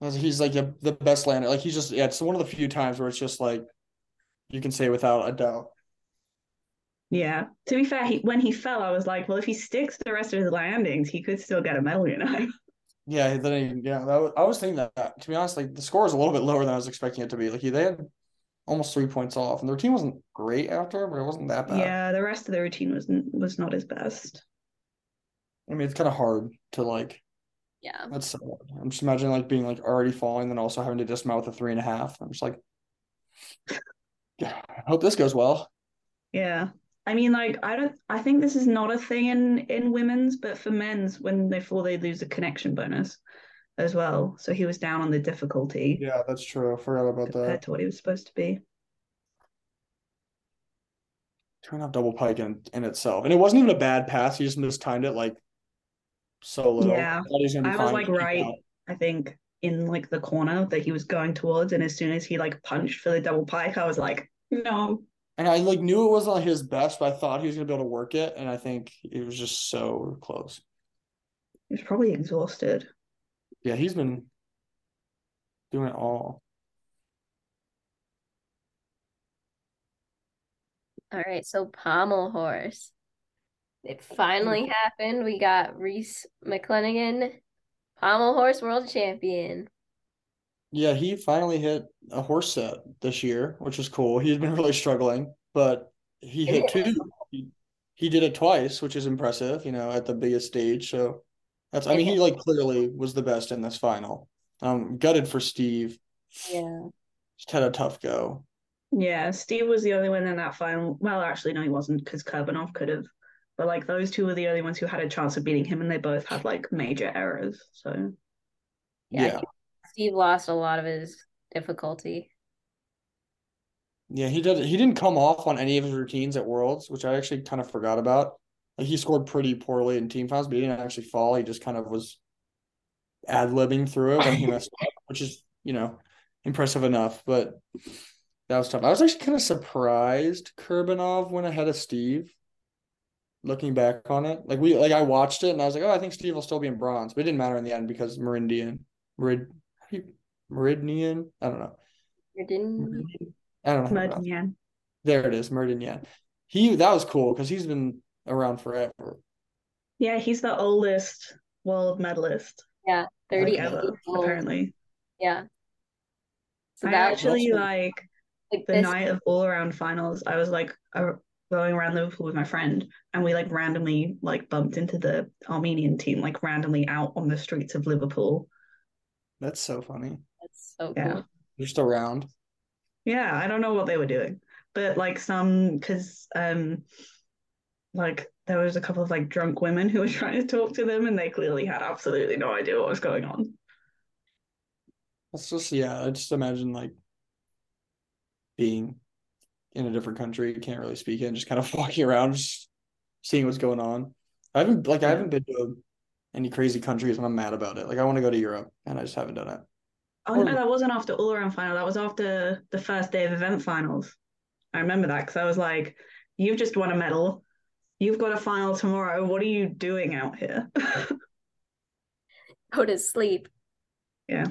He's like the, the best lander. Like he's just yeah, it's one of the few times where it's just like you can say without a doubt. Yeah. To be fair, he when he fell, I was like, well, if he sticks the rest of his landings, he could still get a medal, you know. [laughs] Yeah, then yeah, that was, I was thinking that to be honest, like the score is a little bit lower than I was expecting it to be. Like he, they had almost three points off, and their team wasn't great after, but it wasn't that bad. Yeah, the rest of the routine was was not his best. I mean, it's kind of hard to like. Yeah. That's so hard. I'm just imagining like being like already falling, then also having to dismount with a three and a half. I'm just like, [sighs] yeah, I hope this goes well. Yeah. I mean, like, I don't. I think this is not a thing in in women's, but for men's, when they fall, they lose a connection bonus as well. So he was down on the difficulty. Yeah, that's true. I forgot about compared that. to what he was supposed to be. Two and a half double pike in, in itself, and it wasn't even a bad pass. He just mistimed it like so little. Yeah. I, thought was, gonna be I was like right, out. I think, in like the corner that he was going towards, and as soon as he like punched for the double pike, I was like, no. And I like knew it wasn't his best, but I thought he was gonna be able to work it, and I think it was just so close. He was probably exhausted. Yeah, he's been doing it all. All right, so pommel horse. It finally happened. We got Rhys McClenaghan, pommel horse world champion. Yeah, he finally hit a horse set this year, which is cool. He's been really struggling, but he hit [laughs] two. He, he did it twice, which is impressive, you know, at the biggest stage. So that's I mean, he like clearly was the best in this final. Um gutted for Steve. Yeah. Just had a tough go. Yeah, Steve was the only one in that final. Well, actually, no, he wasn't because Kurbanov could have. But like those two were the only ones who had a chance of beating him, and they both had like major errors. So Yeah. Yeah. Steve lost a lot of his difficulty. Yeah, he did. He didn't come off on any of his routines at Worlds, which I actually kind of forgot about. Like he scored pretty poorly in team finals, but he didn't actually fall. He just kind of was ad libbing through it when he messed up, [laughs] which is you know impressive enough. But that was tough. I was actually kind of surprised Kurbanov went ahead of Steve. Looking back on it, like we like I watched it and I was like, oh, I think Steve will still be in bronze, but it didn't matter in the end because Meridian, Merid, how do you- Meridian, I don't know. Meridian? I don't know. how to pronounce it. Meridian. There it is, Meridian. Yeah, he that was cool because he's been around forever. Yeah, he's the oldest world medalist yeah, like, 38 ever, old. apparently. Yeah. So I actually like like the this night of all around finals. I was like going around Liverpool with my friend, and we like randomly like bumped into the Armenian team like randomly out on the streets of Liverpool. That's so funny. that's so Yeah. cool. Just around. Yeah, I don't know what they were doing, but like some because um like there was a couple of like drunk women who were [laughs] trying to talk to them, and they clearly had absolutely no idea what was going on. That's just yeah. I just imagine like being in a different country, can't really speak it, and just kind of [laughs] walking around, just seeing what's going on. I haven't like I haven't been to any crazy countries, and I'm mad about it. Like I want to go to Europe, and I just haven't done it. Oh no, that wasn't after all around final. That was after the first day of event finals. I remember that because I was like, "You've just won a medal. You've got a final tomorrow. What are you doing out here?" [laughs] Go to sleep. Yeah.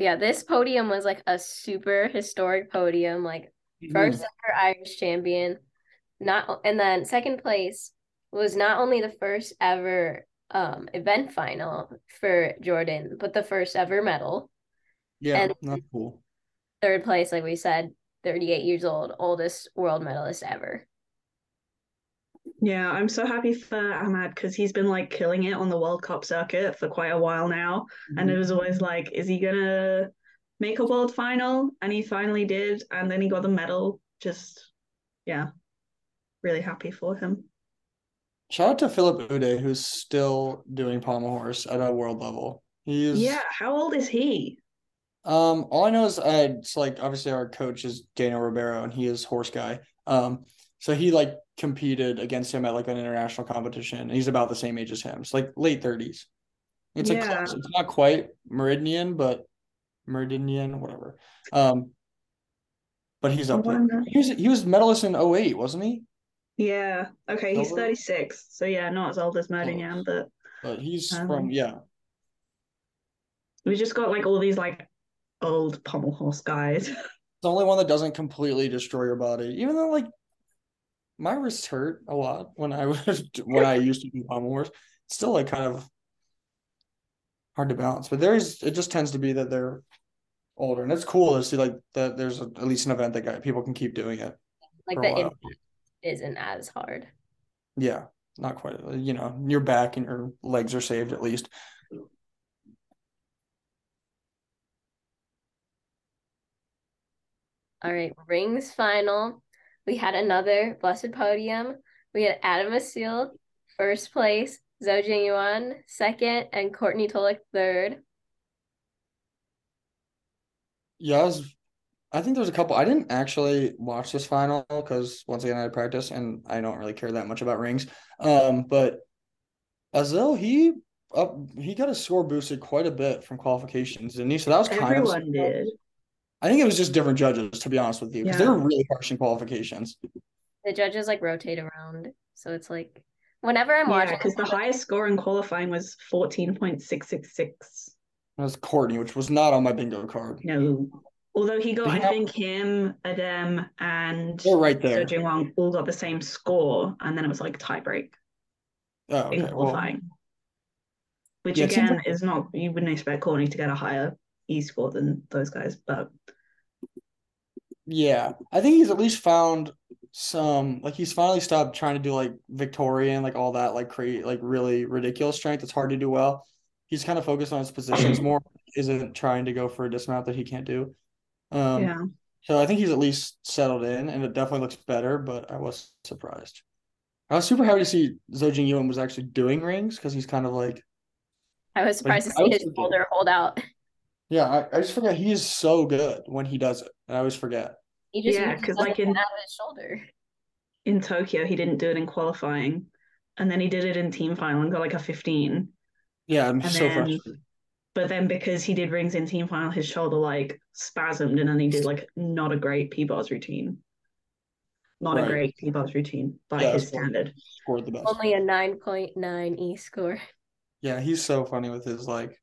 Yeah, this podium was like a super historic podium, like first ever Irish champion. Not and then second place was not only the first ever um event final for Jordan, but the first ever medal. yeah, and- that's cool. Third place, like we said, 38 years old, oldest world medalist ever. Yeah, I'm so happy for Ahmad because he's been like killing it on the World Cup circuit for quite a while now. And it was always like, is he gonna make a world final? And he finally did, and then he got the medal. Just yeah, really happy for him. Shout out to Filip Ude, who's still doing pommel horse at a world level. He's Yeah, how old is he? Um, all I know is uh, it's like obviously our coach is Daniel Ribeiro and he is horse guy. Um, so he like competed against him at like an international competition and he's about the same age as him. It's like late thirties. It's like Yeah. It's not quite Meridian, but Meridian, whatever. Um, but he's up there. He was he was medalist in 08, wasn't he? Yeah. Okay, he's 36. So yeah, not as old as Merdinyan, but But he's Um, from yeah. we just got like all these like old pommel horse guys. [laughs] the only one that doesn't completely destroy your body. Even though like my wrists hurt a lot when I [laughs] was when I used to do pommel. It's still like kind of hard to balance. But there's it just tends to be that they're older, and it's cool to see like that there's a, at least an event that guy, people can keep doing it. Like the impact isn't as hard. Yeah, not quite. Uh, you know, your back and your legs are saved at least. All right, rings final. We had another blessed podium. We had Adem Asil first place, Zou Jingyuan second, and Courtney Tulloch third. Yeah, I was. I think there's a couple. I didn't actually watch this final because once again I had practice and I don't really care that much about rings. Um, but Asil he up he got his score boosted quite a bit from qualifications, didn't he? So that was kind of Everyone did. I think it was just different judges, to be honest with you, because Yeah. they were really harsh in qualifications. The judges like rotate around, so it's like whenever I'm Yeah, watching, because the highest score in qualifying was 14.666. That was Courtney, which was not on my bingo card. No. Although he got, Did he I think him, Adem, and They're right Zou there. Jingyuan all got the same score, and then it was like tie break Oh, in okay. Well, qualifying. Which Yeah, again like- is not you wouldn't expect Courtney to get a higher E score than those guys, but yeah, I think he's at least found some like he's finally stopped trying to do like Victorian, like all that, like create like really ridiculous strength. It's hard to do well. He's kind of focused on his positions [clears throat] more, isn't trying to go for a dismount that he can't do. Um, yeah. So I think he's at least settled in, and it definitely looks better. But I was surprised. I was super happy to see Zou Jingyuan was actually doing rings because he's kind of like, I was surprised to see his thinking- shoulder hold out. Yeah, I, I just forget he is so good when he does it, and I always forget. He just Yeah, because like, in- out of his shoulder. In Tokyo, he didn't do it in qualifying, and then he did it in team final and got like a 15. Yeah, I'm And so then- frustrated. But then because he did rings in team final, his shoulder like spasmed, and then he did like not a great P bars routine. Not Right. a great P bars routine by Yeah, his standard. Scored the best. Only a 9.9 E score. Yeah, he's so funny with his like.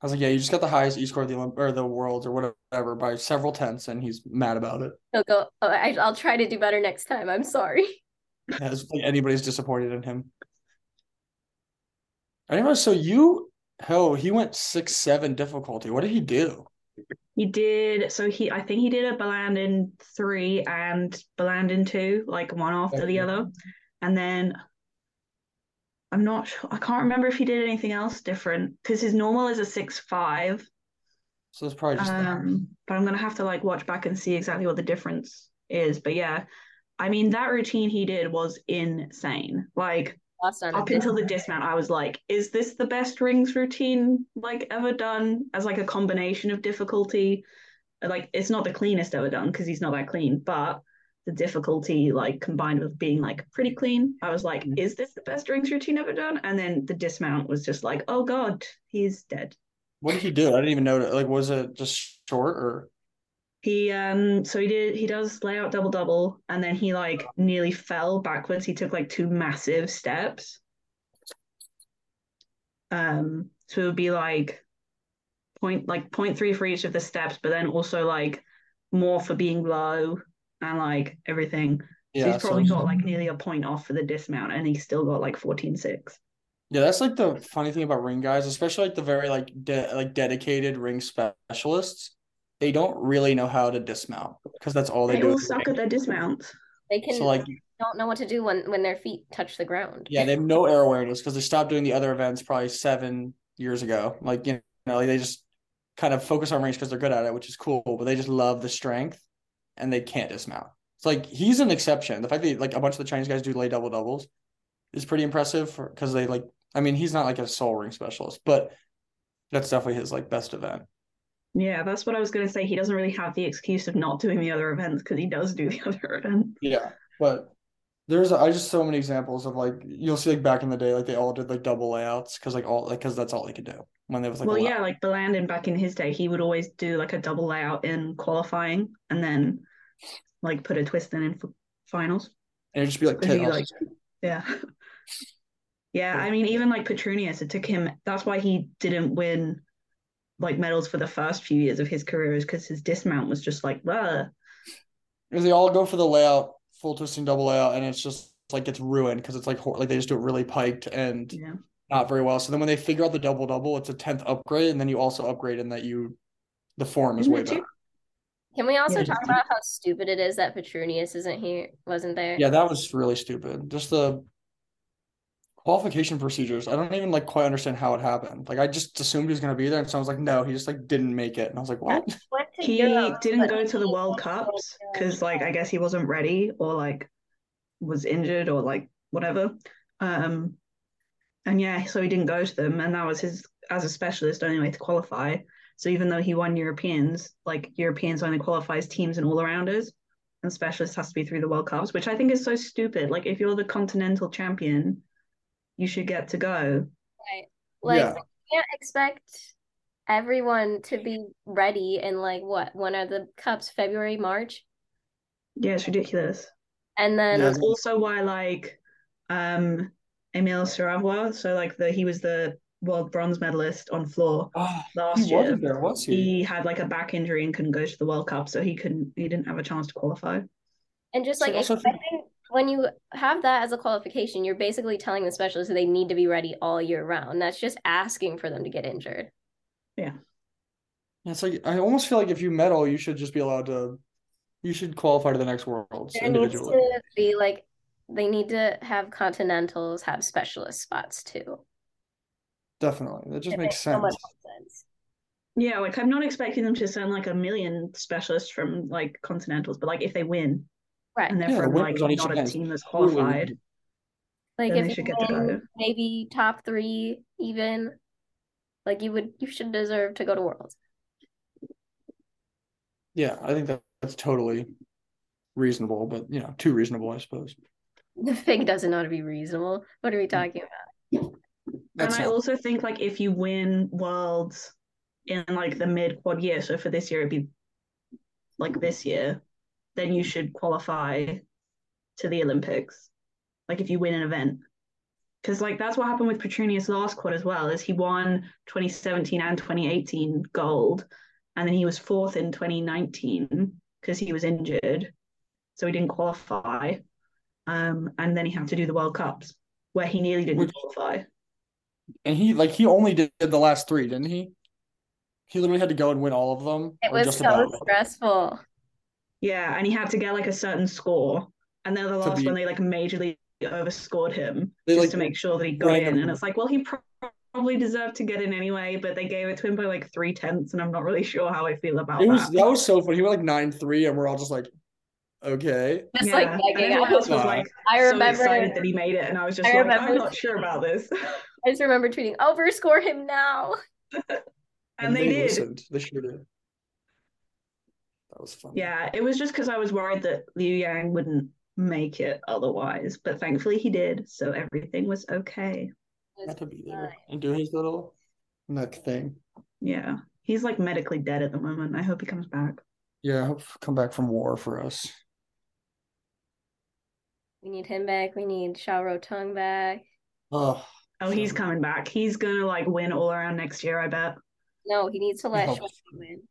I was like, yeah, you just got the highest E score of the Olymp- or the worlds or whatever by several tenths, and he's mad about it. He'll go, oh, I, I'll try to do better next time. I'm sorry. [laughs] Yeah, like anybody's disappointed in him. Anyway, so you, hell, he went six seven difficulty. What did he do? He did so he I think he did a Balandin three and Balandin two, like one after the other. And then I'm not sure I can't remember if he did anything else different because his normal is a six five. So it's probably just that. Um, but I'm gonna have to like watch back and see exactly what the difference is. But yeah, I mean that routine he did was insane. Like Lost on a up until the dismount, I was like, is this the best rings routine like ever done as like a combination of difficulty? Like it's not the cleanest ever done because he's not that clean, but the difficulty like combined with being like pretty clean, I was like, Mhm. is this the best rings routine ever done? And then the dismount was just like, oh god, he's dead. What did he do? I didn't even know. Like, was it just short or? He um so he did he does layout double double and then he like nearly fell backwards. He took like two massive steps. Um so it would be like point like point three for each of the steps, but then also like more for being low and like everything. So he's probably so- got like nearly a point off for the dismount and he still got like 14.6. Yeah, that's like the funny thing about ring guys, especially like the very like de- like dedicated ring specialists. They don't really know how to dismount because that's all they, They do. all is suck ring. at their dismounts. They can So like, don't know what to do when when their feet touch the ground. yeah, they have no air awareness because they stopped doing the other events probably seven years ago. Like you know, like they just kind of focus on rings because they're good at it, which is cool. But they just love the strength, and they can't dismount. It's like he's an exception. The fact that like a bunch of the Chinese guys do lay double doubles is pretty impressive because they like. I mean, he's not like a soul ring specialist, but that's definitely his like best event. Yeah, that's what I was gonna say. He doesn't really have the excuse of not doing the other events because he does do the [laughs] other events. Yeah, but there's I just so many examples of like you'll see like back in the day like they all did like double layouts because like all like because that's all they could do when they was like well, yeah, like Balandin back in his day, he would always do like a double layout in qualifying and then like put a twist in in for finals. and it'd just be like he, like, [laughs] yeah. Yeah, I mean, even like Petrounias, it took him, that's why he didn't win like medals for the first few years of his career is because his dismount was just like. Because they all go for the layout, full twisting double layout, and it's just like it's ruined because it's like like they just do it really piked and yeah. Not very well. So then when they figure out the double double, it's a tenth upgrade, and then you also upgrade in that you the form is Isn't way better. Can we also Yeah, talk about how stupid it is that Petrounias isn't here? Wasn't there? Yeah, that was really stupid. Just the qualification procedures. I don't even like quite understand how it happened. Like I just assumed he was gonna be there, and so I was like, no, he just like didn't make it, and I was like, what? He Europe, didn't go to the World Cups because, like, I guess he wasn't ready or like was injured or like whatever. Um, and yeah, so he didn't go to them, and that was his as a specialist only way to qualify. So even though he won Europeans, like Europeans only qualifies teams and all arounders, and specialist has to be through the World Cups, which I think is so stupid. Like if you're the continental champion, you should get to go. Right. Like Yeah. we can't expect everyone to be ready in like what? When are the cups? February, March? Yeah, it's ridiculous. And then Yeah. That's also why like um Emil Soravuo, so like the he was the world bronze medalist on floor Oh, last he year. wasn't there, was he? He had like a back injury and couldn't go to the World Cup, so he couldn't he didn't have a chance to qualify. and just So like also think- expecting when you have that as a qualification, you're basically telling the specialists they need to be ready all year round. That's just asking for them to get injured. Yeah. It's like I almost feel like if you medal, you should just be allowed to. You should qualify to the next worlds There needs individually. to be like they need to have continentals have specialist spots too. Definitely, that just It makes so sense. much sense. Yeah, like I'm not expecting them to send like a million specialists from like continentals, but like if they win Right. and they're Yeah, the from like winners on each not a team that's qualified, would- Like then if they you should get to win go. maybe top three even, like you would you should deserve to go to Worlds. Yeah, I think that that's totally reasonable, but you know, too reasonable, I suppose. The FIG doesn't know to be reasonable. What Mm. are we talking about? That's and I not- also think like if you win worlds in like the mid quad year, so for this year it'd be like this year, then you should qualify to the Olympics. Like if you win an event. Because like that's what happened with Petrounias last quad as well, is he won 2017 and 2018 gold, and then he was fourth in 2019 because he was injured. So he didn't qualify. Um, and then he had to do the World Cups where he nearly didn't Which- qualify. and he like he only did the last three, didn't he? He literally had to go and win all of them. It was just so about. stressful. Yeah, and he had to get like a certain score. And then the last be- one, they like majorly overscored him They, just like, to make sure that he got in. random- And it's like, well, he pro- probably deserved to get in anyway, but they gave it to him by like three tenths, and I'm not really sure how I feel about It was that. that was so funny. He went like nine three, and we're all just like, okay. Just yeah, like and begging. I, else was Wow. like I so remember excited that he made it, and I was just I like, remember I'm not sure about this. [laughs] I just remember tweeting, overscore him now. and they, did. listened. They sure did. That was fun. Yeah, it was just because I was worried that Liu Yang wouldn't make it otherwise, but thankfully he did, so everything was okay. Got to be there and do his little neck thing. Yeah, he's like medically dead at the moment. I hope he comes back. Yeah, I hope come back from war for us. We need him back. We need Xiao Ruoteng back. Oh, Oh, he's coming back. He's gonna like win all around next year, I bet. No, he needs to let hope Shuai win.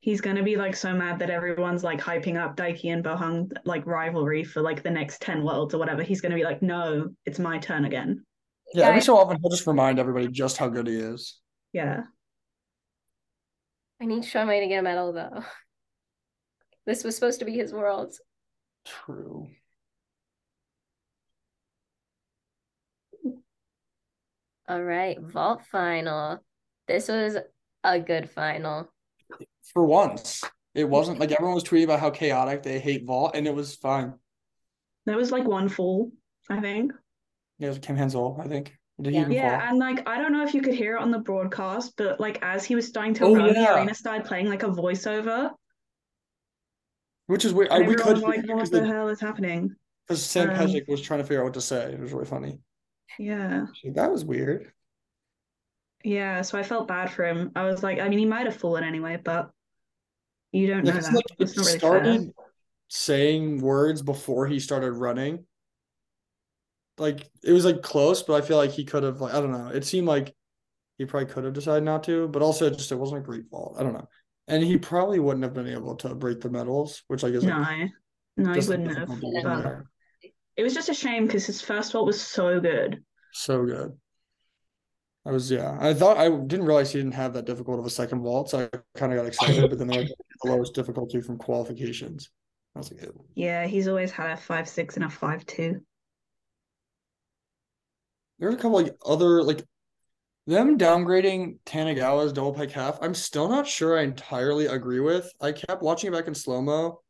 He's gonna be like so mad that everyone's like hyping up Daiki and Boheng like rivalry for like the next 10 worlds or whatever. He's gonna be like, no, it's my turn again. yeah. Every Guys, so often, he'll just remind everybody just how good he is. Yeah. I need Sean May to get a medal though. [laughs] This was supposed to be his worlds. True. All right, vault final. This was a good final. For once, it wasn't like everyone was tweeting about how chaotic they hate vault, and it was fine. There was like one fall, I think. Yeah, it was Kim Han-sol, I think. Did he Yeah. even Yeah, fall? and like I don't know if you could hear it on the broadcast, but like as he was starting to Oh, run, the yeah. arena started playing like a voiceover. Which is weird. I, we could was like, what because the hell is happening? Because Sam Um, Peszek was trying to figure out what to say. It was really funny. Yeah. That was weird. Yeah, so I felt bad for him. I was like, I mean, he might have fallen anyway, but you don't Yeah, know that. like It's not really started fair. saying words before he started running. Like it was like close, but I feel like he could have like I don't know. It seemed like he probably could have decided not to, but also just it wasn't a great vault. I don't know. And he probably wouldn't have been able to break the medals, which I guess No, like, no, he wouldn't have. difficult vault But there. It was just a shame because his first vault was so good. so good. I was yeah. I thought I didn't realize he didn't have that difficult of a second vault, so I kind of got excited. But then they were [laughs] the lowest difficulty from qualifications. I was like, Ew. Yeah, he's always had a five six and a five two. there's a couple like other like them downgrading Tanigawa's double pike half. I'm still not sure I entirely agree with. I kept watching it back in slow mo.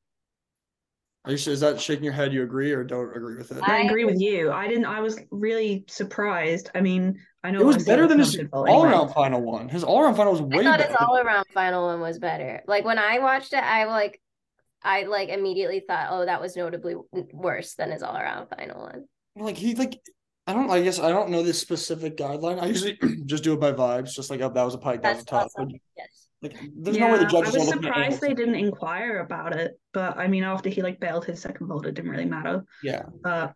Are you is that shaking your head? You agree or don't agree with it? I I- agree with you. I didn't. I was really surprised. I mean, I know It was better than his a good all anyway. around final one. His all around final was way I thought better. his all around final one was better. Like when I watched it, I like I like immediately thought, oh, that was notably worse than his all around final one. like he like I don't I guess I don't know this specific guideline. I usually [clears throat] just do it by vibes, just like oh that was a pike, that was That's a top. awesome. Yes. Like, there's no way the Yeah, judges I are was looking at surprised they didn't inquire about it, but I mean, after he like bailed his second vault, it didn't really matter. Yeah, But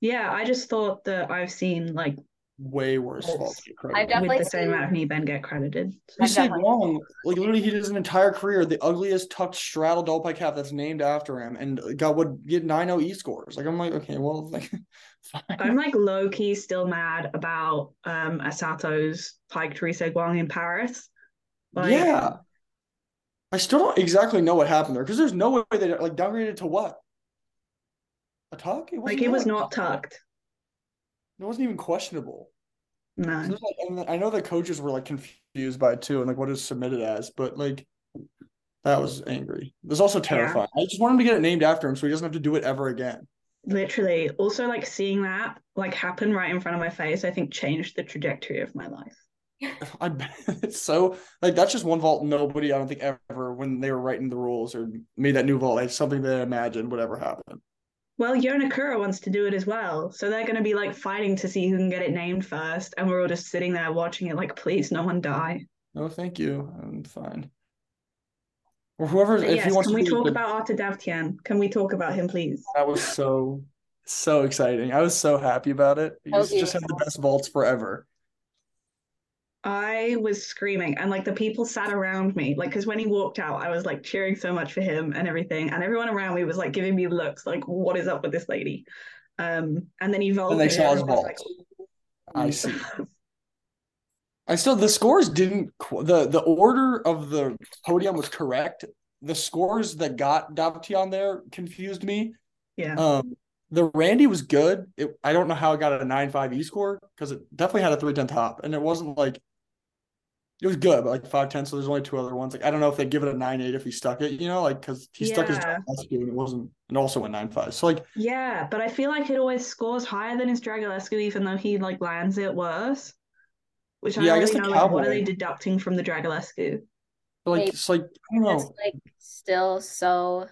yeah, I just thought that I've seen like way worse faults. get I've credited. definitely with the same seen- amount of knee bend get credited. So- We I've say wrong. Like literally, he did his entire career the ugliest tucked straddle double pike half that's named after him, and got would get 9-0 e scores. Like I'm like, okay, well, [laughs] like, fine. I'm like low key still mad about um Asato's pike Ri Se-gwang in Paris. Like, yeah. I still don't exactly know what happened there because there's no way they like downgraded to what a tuck. It like it was not tuck. tucked. It wasn't even questionable. No. like, and I know the coaches were like confused by it too, and like what is submitted as, but like that was angry. It was also terrifying. I just want him to get it named after him so he doesn't have to do it ever again. Literally. Also like seeing that like happen right in front of my face, I think changed the trajectory of my life. [laughs] I bet it's [laughs] so like that's just one vault nobody I don't think ever when they were writing the rules or made that new vault it's something they imagined would ever happen. Well, Yonekura wants to do it as well. So they're going to be like fighting to see who can get it named first. And we're all just sitting there watching it, like, please, no one die. No, thank you. I'm fine. Or whoever But if yes, he wants can to we talk the- about Artur Davtyan? Can we talk about him, please? that was so so exciting. I was so happy about it. He So just, just had the best vaults forever. I was screaming, and like the people sat around me, like, because when he walked out, I was like cheering so much for him and everything. And everyone around me was like giving me looks like, what is up with this lady? Um, and then he vaulted. they saw his vault. like, I see. I still the scores didn't the the order of the podium was correct. The scores that got Davti on there confused me. yeah. Um, the Randy was good. It, I don't know how it got a nine five e score because it definitely had a three ten top, and it wasn't like it was good, but like five ten. So there's only two other ones. Like I don't know if they give it a nine eight if he stuck it, you know, like because he stuck his Yeah. Dragulescu and it wasn't, and also went nine five. So like Yeah, but I feel like it always scores higher than his Dragulescu, even though he like lands it worse. Which I Yeah, I don't guess really the know, like, what are they deducting from the Dragulescu? like Maybe. it's like I don't It's like still so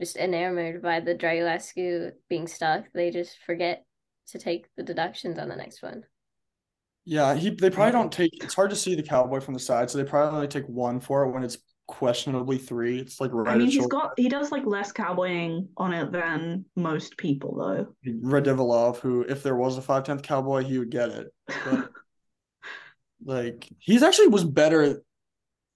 just enamored by the Dragulescu being stuck. They just forget to take the deductions on the next one. Yeah, he they probably don't take. It's hard to see the cowboy from the side, so they probably only take one for it when it's questionably three. It's like right I mean, he's shoulder. got he does like less cowboying on it than most people, though. Radivilov, who if there was a five tenth cowboy, he would get it. But [laughs] like he's actually was better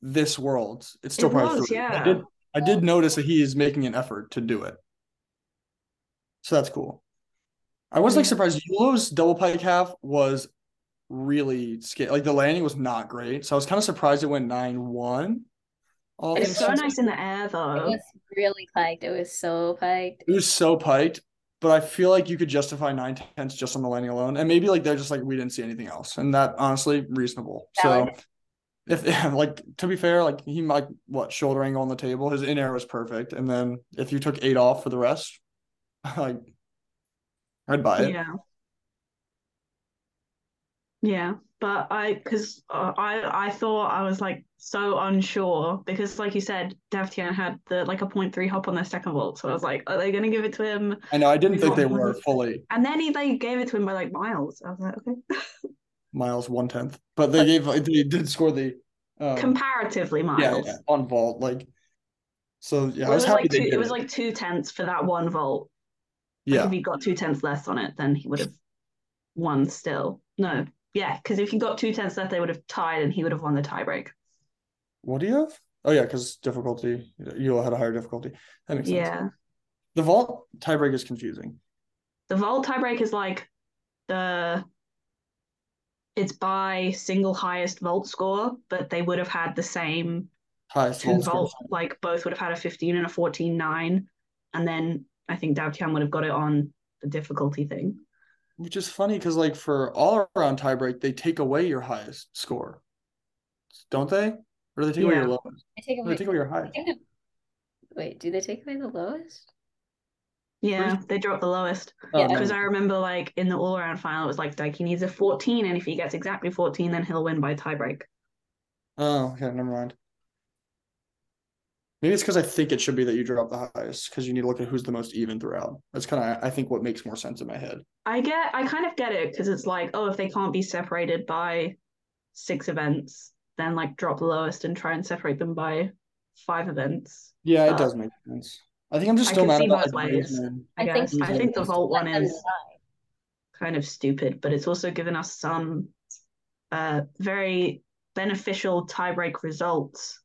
this world. It's still It probably was, three. yeah. I did I did notice that he is making an effort to do it. So that's cool. I was like surprised Yulo's double pike half was really scared. Like the landing was not great. So I was kind of surprised it went 9-1. All It's so nice in the air, though. It was really piked. It was so piked. It was so piked, but I feel like you could justify nine tenths just on the landing alone. And maybe like they're just like we didn't see anything else. And that honestly reasonable. So Valid. if [laughs] like to be fair, like he might what shoulder angle on the table, his in air was perfect. And then if you took eight off for the rest, [laughs] like I'd buy it. Yeah. Yeah, but I because uh, I I thought I was like so unsure because like you said, Davtyan had the like a point three hop on their second vault, so I was like, are they gonna give it to him? I know I didn't think they were fully And then he they gave it to him by like miles. I was like, okay, [laughs] miles one tenth, but they gave they did score the um, comparatively yeah, miles. yeah on vault like. So yeah, Well, I was it was happy like they two, did it was like two tenths for that one vault. Like yeah. if he got two tenths less on it, then he would have won still. No, Yeah, because if he got two tenths left, they would have tied, and he would have won the tiebreak. What do you have? Oh yeah, because difficulty. You had a higher difficulty. That makes sense. Yeah, The vault tiebreak is confusing. the vault tiebreak is like the it's by single highest vault score, but they would have had the same Highest two vault score. vault, like both would have had a 15 and a 14 9. And then I think Davtyan would have got it on the difficulty thing. Which is funny because like for all around tiebreak, they take away your highest score. Don't they? Or do they take away your lowest? I take away. They take away your highest. Wait, do they take away the lowest? Yeah, they dropped the lowest. Oh, Yeah. Because no. I remember like in the all around final, it was like Daiki needs a 14, and if he gets exactly 14, then he'll win by tiebreak. Oh, okay, never mind. Maybe it's because I think it should be that you drop the highest because you need to look at who's the most even throughout. That's kind of I think what makes more sense in my head. I get, I kind of get it because it's like, oh, if they can't be separated by six events, then like drop the lowest and try and separate them by five events. Yeah, Uh, it does make sense. I think I'm just I still can mad see about both like ways. I, I guess. think I think the Just vault one is kind of stupid, but it's also given us some uh, very beneficial tiebreak results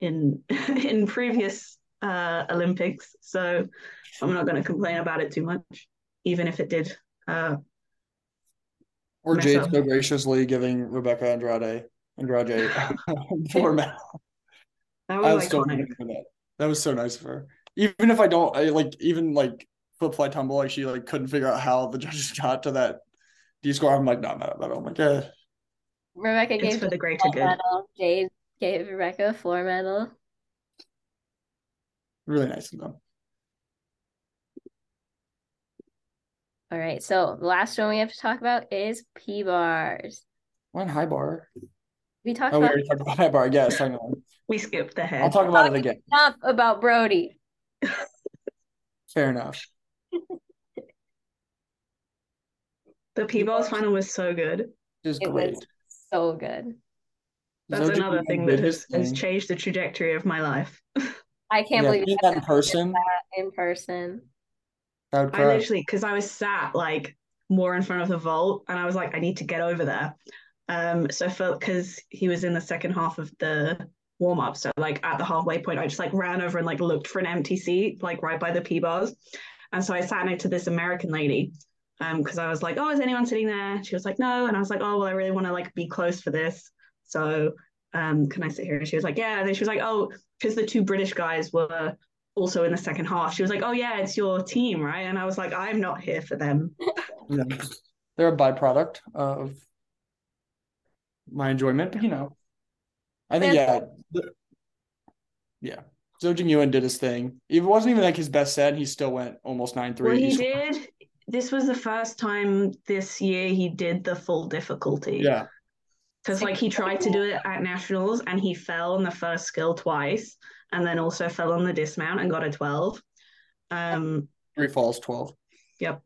in [laughs] in previous uh, Olympics. So I'm not going to complain about it too much, even if it did. Uh, Or Jade so graciously giving Rebecca Andrade Andrade [laughs] [laughs] four medal. that I was was so iconic. happy for that. That was so nice of her. Even if I don't, I like even like flip fly tumble, like she like couldn't figure out how the judges got to that D score. I'm like, not mad about it. I'm like, yeah, Rebecca It's gave for the greater good. medal. Jade gave Rebecca a floor medal. really nice of them. All right, so the last one we have to talk about is P bars. One high bar. We talked Oh, we about already talked about high bar. I guess. [laughs] Hang. We skipped ahead. I'll talk about it again. enough about Brody. [laughs] Fair enough. the P-Bars final was so good. It was It great. was so good. That's Zoji another thing that has, his has changed the trajectory of my life. [laughs] I can't Yeah, believe seeing you that in person, that in person. I would I cry. literally, because I was sat like more in front of the vault, and I was like, I need to get over there. Um, so for because he was in the second half of the warm up, so like at the halfway point, I just like ran over and like looked for an empty seat, like right by the P bars, and so I sat next to this American lady, um, because I was like, oh, is anyone sitting there? She was like, no, and I was like, oh, well, I really want to like be close for this, so um, can I sit here? And she was like, yeah, and then she was like, oh, because the two British guys were also in the second half. She was like, "Oh yeah, it's your team, right?" And I was like, "I'm not here for them." [laughs] Yeah. They're a byproduct of my enjoyment, but you know, I think yeah, yeah. So Zou Jingyuan did his thing. It wasn't even like his best set. He still went almost nine three. Well, he did. This was the first time this year he did the full difficulty. Yeah, Because like he tried to do it at nationals and he fell on the first skill twice, and then also fell on the dismount and got a twelve. Um. three falls twelve. Yep.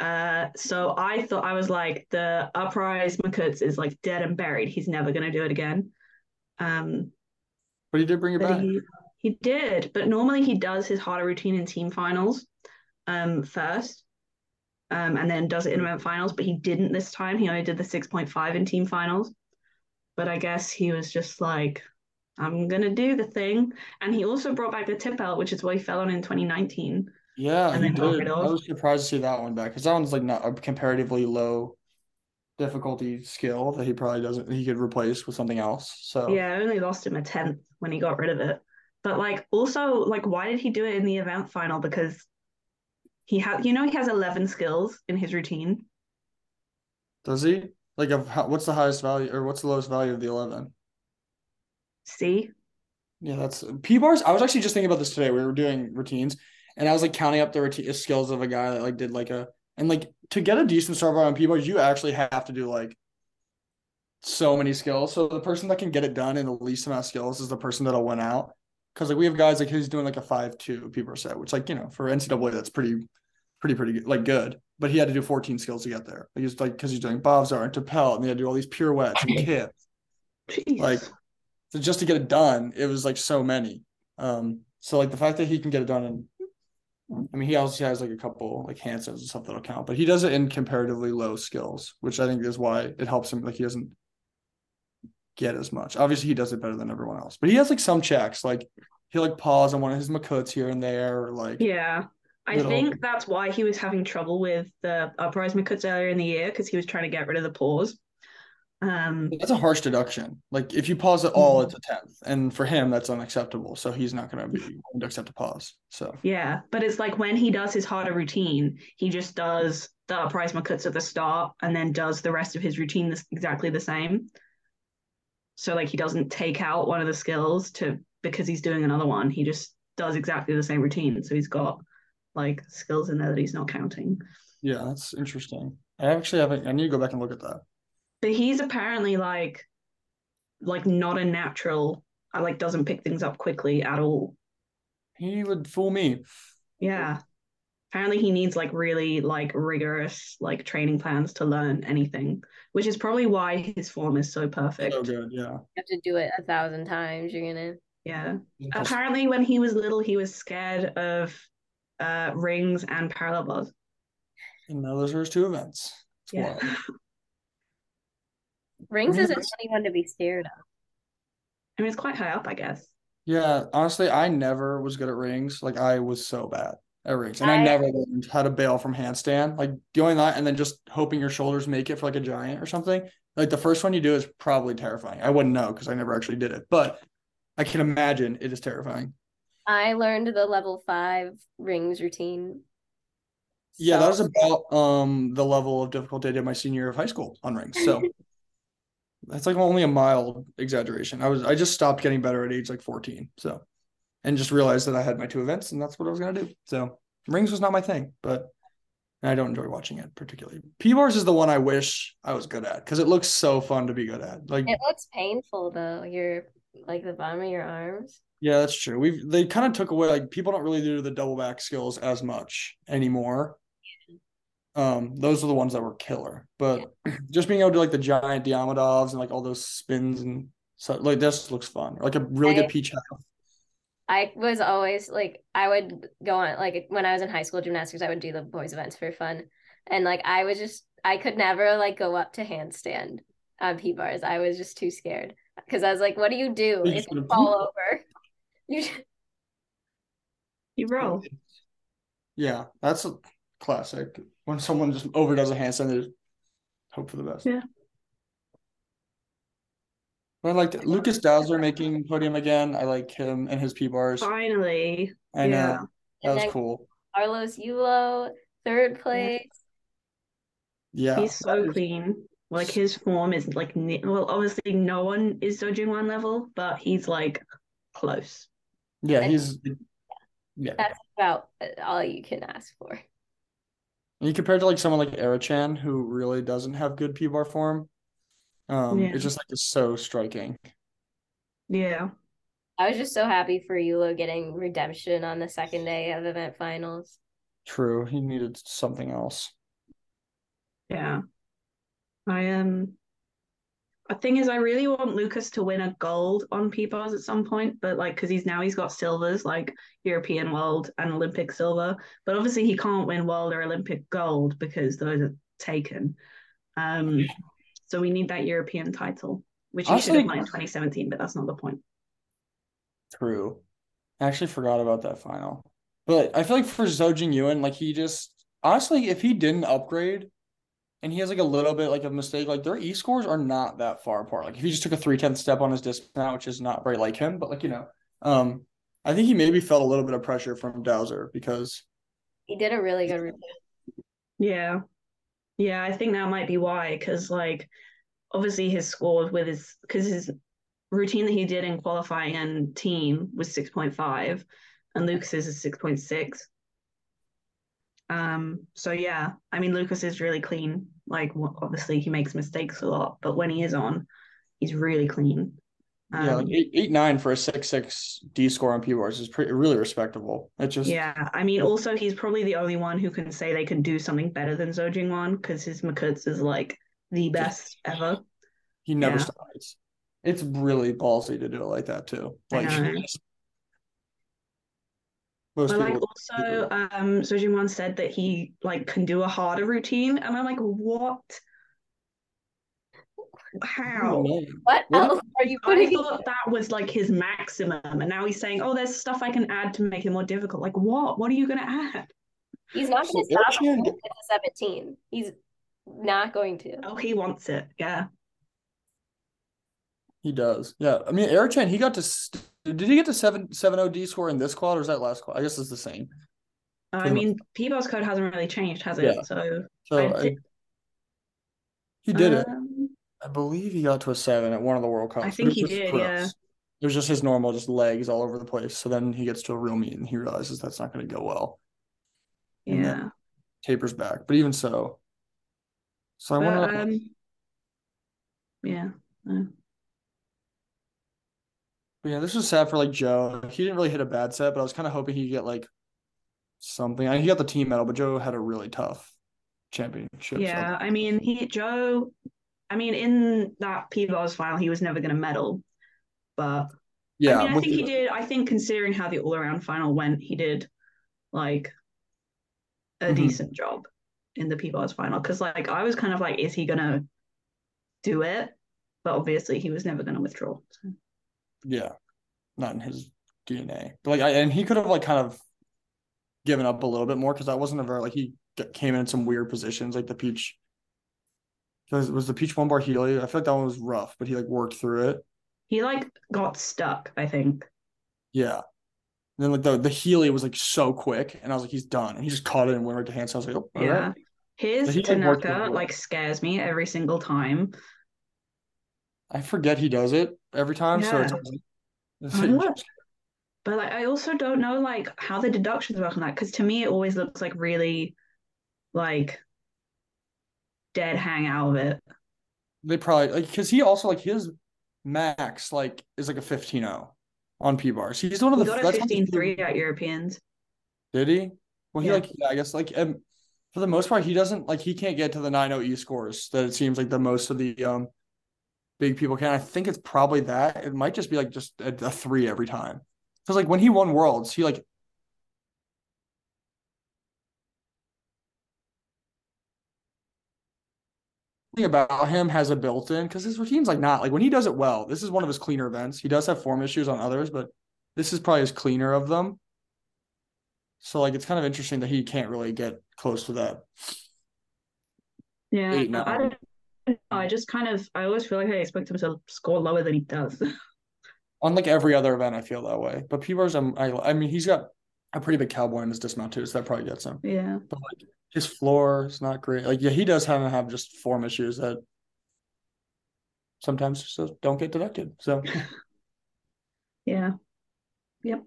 Uh, so I thought I was like the uprise Makuts is like dead and buried. He's never gonna do it again. Um, But he did bring it back. he, he did, but normally he does his harder routine in team finals um, first, um, and then does it in event finals. But he didn't this time. He only did the six point five in team finals. But I guess he was just like, I'm gonna do the thing, and he also brought back the tip out, which is what he fell on in 2019. Yeah, and he then did. I was surprised to see that one back because that one's like not a comparatively low difficulty skill that he probably doesn't he could replace with something else. So Yeah, I only lost him a tenth when he got rid of it. But like, also, like, why did he do it in the event final? Because he had, you know, he has 11 skills in his routine. does he? Like of how, what's the highest value or what's the lowest value of the eleven? See, Yeah, that's P bars. I was actually just thinking about this today. We were doing routines, and I was like counting up the routine uh, skills of a guy that like did like a and like to get a decent star bar on P bars, you actually have to do like so many skills. So the person that can get it done in the least amount of skills is the person that'll win out. Because like we have guys like who's doing like a five two P bar set, which like you know for NCAA that's pretty, pretty pretty good, like good. But he had to do fourteen skills to get there. Like he's like because he's doing bobs and Tippelt, and he had to do all these pirouettes and kips. [laughs] Jeez. Like so just to get it done, it was like so many. Um, so like the fact that he can get it done in I mean, he also has like a couple like handstands and stuff that'll count, but he does it in comparatively low skills, which I think is why it helps him. Like he doesn't get as much. Obviously, he does it better than everyone else, but he has like some checks. Like he like pause on one of his makuts here and there, or like Yeah. I Little- think that's why he was having trouble with the uprise Makuts earlier in the year because he was trying to get rid of the pause. Um, that's a harsh deduction. Like if you pause at all, it's a tenth, and for him that's unacceptable. So he's not going to be willing to accept a pause. So yeah, but it's like when he does his harder routine, he just does the uprise Makuts at the start and then does the rest of his routine this, exactly the same. So like he doesn't take out one of the skills to because he's doing another one. He just does exactly the same routine. So he's got like skills in there that he's not counting. yeah, that's interesting. I actually haven't. I need to go back and look at that. But he's apparently like like not a natural. I like doesn't pick things up quickly at all. He would fool me. Yeah. Apparently he needs like really like rigorous like training plans to learn anything, which is probably why his form is so perfect. So good, yeah. You have to do it a thousand times. You're gonna. Yeah. Apparently when he was little he was scared of uh rings and parallel bars. And now those are his two events. It's Yeah. wild. [laughs] Rings Yeah, isn't that's- anyone to be scared of. I mean it's quite high up, I guess. Yeah, honestly, I never was good at rings. Like I was so bad at rings, and I, I- never learned how to bail from handstand. Like doing that and then just hoping your shoulders make it for like a giant or something. Like the first one you do is probably terrifying. I wouldn't know because I never actually did it, but I can imagine it is terrifying. I learned the level five rings routine. Yeah, that was about um the level of difficulty I did my senior year of high school on rings. So [laughs] that's like only a mild exaggeration. I was I just stopped getting better at age like 14. So and just realized that I had my two events and that's what I was gonna do. So rings was not my thing, but I don't enjoy watching it particularly. P bars is the one I wish I was good at because it looks so fun to be good at. Like It looks painful though. Your like the bottom of your arms. Yeah, that's true. We've they kind of took away like people don't really do the double back skills as much anymore. Um, those are the ones that were killer. But [clears throat] just being able to do like the giant Diamidovs and like all those spins and so like this looks fun. Like a really I- good peach half. I was always like I would go on like when I was in high school gymnastics, I would do the boys events for fun. And like I was just I could never like go up to handstand on P bars. I was just too scared. Because I was like, what do you do if you fall over? You [laughs] You roll. Yeah, that's a classic. When someone just overdoes a handstand, they just hope for the best. Yeah. But I liked Lukas Dauser making podium again. I like him and his P bars. Finally. I know. yeah. That And was cool. Carlos Yulo, third place. Yeah. He's so clean. Like his form is like well, obviously no one is Zou Jingyuan level, but he's like close. Yeah, And- he's yeah. That's about all you can ask for. And you compared to like someone like Arıcan who really doesn't have good P bar form. Um, Yeah. it's just like it's so striking. Yeah. I was just so happy for Yulo getting redemption on the second day of event finals. True. He needed something else. Yeah. I um the thing is I really want Lukas to win a gold on P at some point, but like because he's now he's got silvers like European world and Olympic silver. But obviously he can't win world or Olympic gold because those are taken. Um so we need that European title, which he should have won in 2017, but that's not the point. True. I actually forgot about that final. But I feel like for Zou Jingyuan, like he just honestly, if he didn't upgrade and he has like a little bit like a mistake, like their E scores are not that far apart. Like if he just took a three tenth step on his dismount, which is not very like him, but like you know, um, I think he maybe felt a little bit of pressure from Dauser because He did a really good routine. Yeah. Yeah, I think that might be why, because like obviously his scores with his because his routine that he did in qualifying and team was 6.5 and Lukas's is 6.6. Um, so yeah, I mean Lukas is really clean. Like obviously he makes mistakes a lot, but when he is on, he's really clean. yeah, like Um, eight eight nine for a six six D score on P bars is pretty really respectable. It just Yeah, I mean, also he's probably the only one who can say they can do something better than Zou Jingyuan because his Makuts is like the best ever. he never Yeah. stops. It's really ballsy to do it like that too. Like. Most But like also, um, Sojin said that he like can do a harder routine, and I'm like, what? How? What What else are you I putting? in thought that was like his maximum, and now he's saying, "Oh, there's stuff I can add to make it more difficult." Like what? What are you gonna add? He's not going to stop at the 17. He's not going to. Oh, he wants it. Yeah. He does. Yeah. I mean, Arıcan, he got to. St- did he get to seven seven OD score in this quad or is that last quad? I guess it's the same. Uh, I mean, P-Bar's code hasn't really changed, has it? Yeah. So So I I, he did it. um, I believe he got to a seven at one of the World Cups. I think he did, yeah. It was just his normal, just legs all over the place. So then he gets to a real meet and he realizes that's not going to go well. Yeah. tapers back. But even so, so I want to. um, yeah. uh, yeah, this was sad for like Joe. He didn't really hit a bad set, but I was kind of hoping he'd get like something. I mean, he got the team medal, but Joe had a really tough championship. so- Yeah, I mean, he Joe. I mean, in that P-Bar's final, he was never going to medal, but yeah. I mean, I think he did. I think considering how the all-around final went, he did like a Mhm. decent job in the P-Bar's final. Because like I was kind of like, is he gonna do it? But obviously, he was never going to withdraw. So. Yeah, not in his DNA. But like, I and he could have like kind of given up a little bit more because that wasn't a very like he came in some weird positions like the peach. Was was the peach one bar Healy? I feel like that one was rough, but he like worked through it. He like got stuck. I think. Yeah. And then like the the Healy was like so quick, and I was like, he's done. And he just caught it and went right to hand. So I was like, oh, Yeah. right. His But he, Tanaka well. like scares me every single time. I forget he does it every time. So it's, Yeah. always- it's I. But like, I also don't know like how the deductions work on that because to me it always looks like really like dead hang out of it. they probably like because he also like his max like is like a 15-0 on P bars. He's one of He the got a that's one of the 15-3 at Europeans. Did he? Well, he Yeah. like yeah, I guess like um, for the most part he doesn't like he can't get to the 9-0 E scores that it seems like the most of the um big people can. I think it's probably that. It might just be like just a, a three every time. Because like when he won worlds, he like thing about him has a built-in because his routine's like not like when he does it well. This is one of his cleaner events. He does have form issues on others, but this is probably his cleaner of them. So like it's kind of interesting that he can't really get close to that. Yeah, Eight, I don't. I just kind of I always feel like I expect him to score lower than he does. [laughs] On like every other event, I feel that way. But P bars, I'm I, I mean he's got a pretty big cowboy in his dismount too, so that probably gets him. yeah. But like his floor is not great. Like yeah, he does have to have just form issues that sometimes just don't get deducted. So [laughs] Yeah. Yep.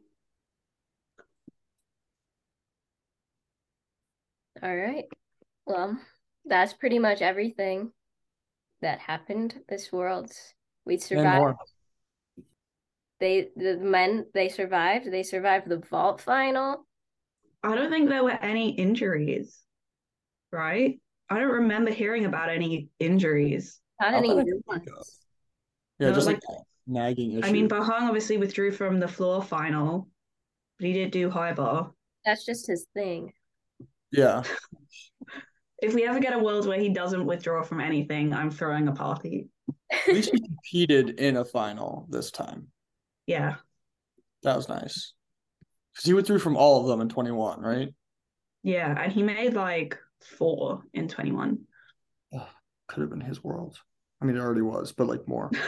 All right. Well, that's pretty much everything that happened this world We and survived. They the men they survived. They survived the vault final. I don't think there were any injuries, right? I don't remember hearing about any injuries. Not I'll any let it new go back up. ones. Yeah, just like, like- nagging issue. I mean, Boheng obviously withdrew from the floor final, but he did do high bar. That's just his thing. yeah. [laughs] If we ever get a world where he doesn't withdraw from anything, I'm throwing a party. At least he competed in a final this time. Yeah. That was nice. Because he withdrew from all of them in 21, right? Yeah. And he made like four in 21. Could have been his world. I mean, it already was, but like more. [laughs]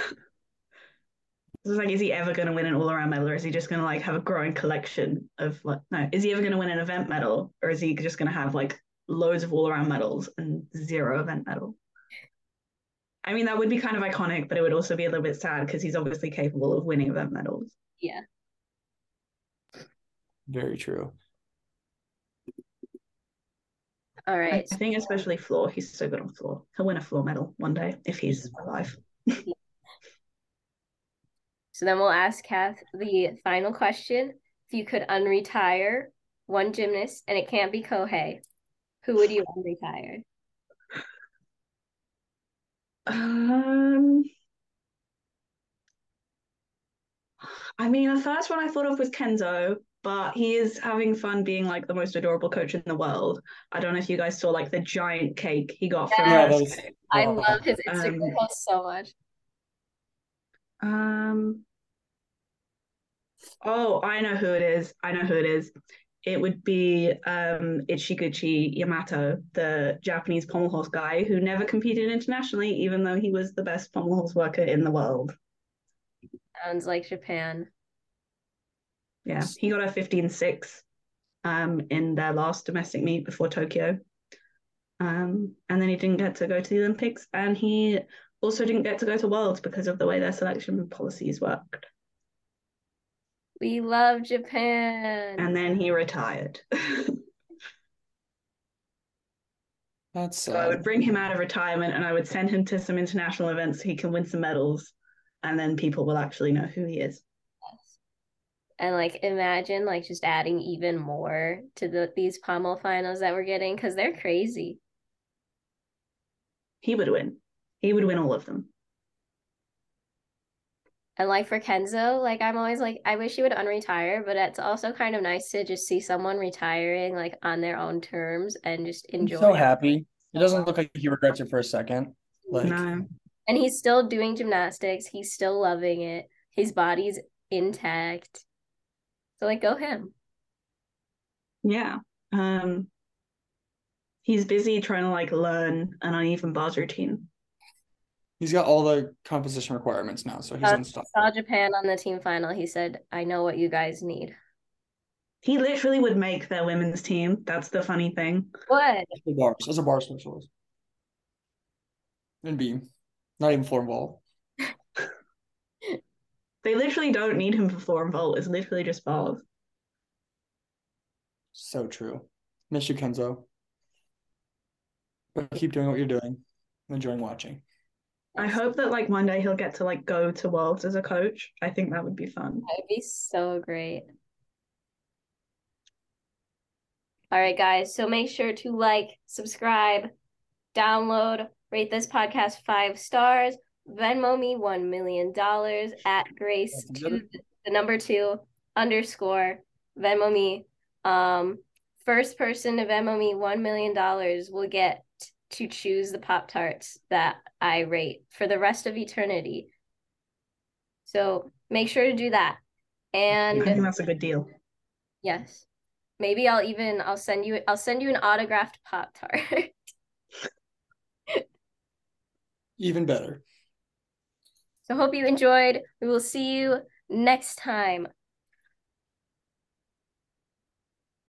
It's like, is he ever going to win an all around medal or is he just going to like have a growing collection of like, no, is he ever going to win an event medal or is he just going to have like loads of all around medals and zero event medal? I mean, that would be kind of iconic, but it would also be a little bit sad because he's obviously capable of winning event medals. Yeah. Very true. All right. I think especially floor, he's so good on floor. He'll win a floor medal one day if he's alive. [laughs] So then we'll ask Kath the final question. If you could unretire one gymnast and it can't be Kohei, who would you unretire? Um, I mean, the first one I thought of was Kenzo, but he is having fun being like the most adorable coach in the world. I don't know if you guys saw like the giant cake he got from Yeah, Yes. that. I wow. love his Instagram Um, post so much. Um. Oh, I know who it is. I know who it is. It would be um Ichiguchi Yamato, the Japanese pommel horse guy who never competed internationally, even though he was the best pommel horse worker in the world. Sounds like Japan. Yeah, he got a 15-6 um in their last domestic meet before Tokyo. Um, and then he didn't get to go to the Olympics, and he also didn't get to go to Worlds because of the way their selection policies worked. We love Japan. And then he retired. [laughs] That's So I would bring him out of retirement and I would send him to some international events so he can win some medals. And then people will actually know who he is. And like imagine like just adding even more to the these pommel finals that we're getting because they're crazy. He would win. He would win all of them. And like for Kenzo, like I'm always like I wish he would unretire, but it's also kind of nice to just see someone retiring like on their own terms and just I'm enjoy. so happy. It doesn't look like he regrets it for a second. Like, no. And he's still doing gymnastics. He's still loving it. His body's intact. So like go him. Yeah. Um he's busy trying to like learn an uneven bars routine. He's got all the composition requirements now, so he's Uh, unstoppable. Saw Japan on the team final. He said, "I know what you guys need." He literally would make the women's team. That's the funny thing. What? As a bars, as a bar specialist. And beam. Not even floor ball. [laughs] They literally don't need him for floor and vault. It's literally just bars. So true. Miss you, Kenzo. But keep doing what you're doing. I'm enjoying watching. I hope that like one day he'll get to like go to worlds as a coach. I think that would be fun. That'd be so great. All right, guys. So make sure to like, subscribe, download, rate this podcast five stars, Venmo me $1 million at Grace That's to the number two underscore Venmo me. Um, first person to Venmo me $1 million will get to choose the Pop Tarts that I rate for the rest of eternity. So make sure to do that. And I think And that's a good deal. yes, maybe I'll even I'll send you I'll send you an autographed Pop Tart. [laughs] Even better. so hope you enjoyed. We will see you next time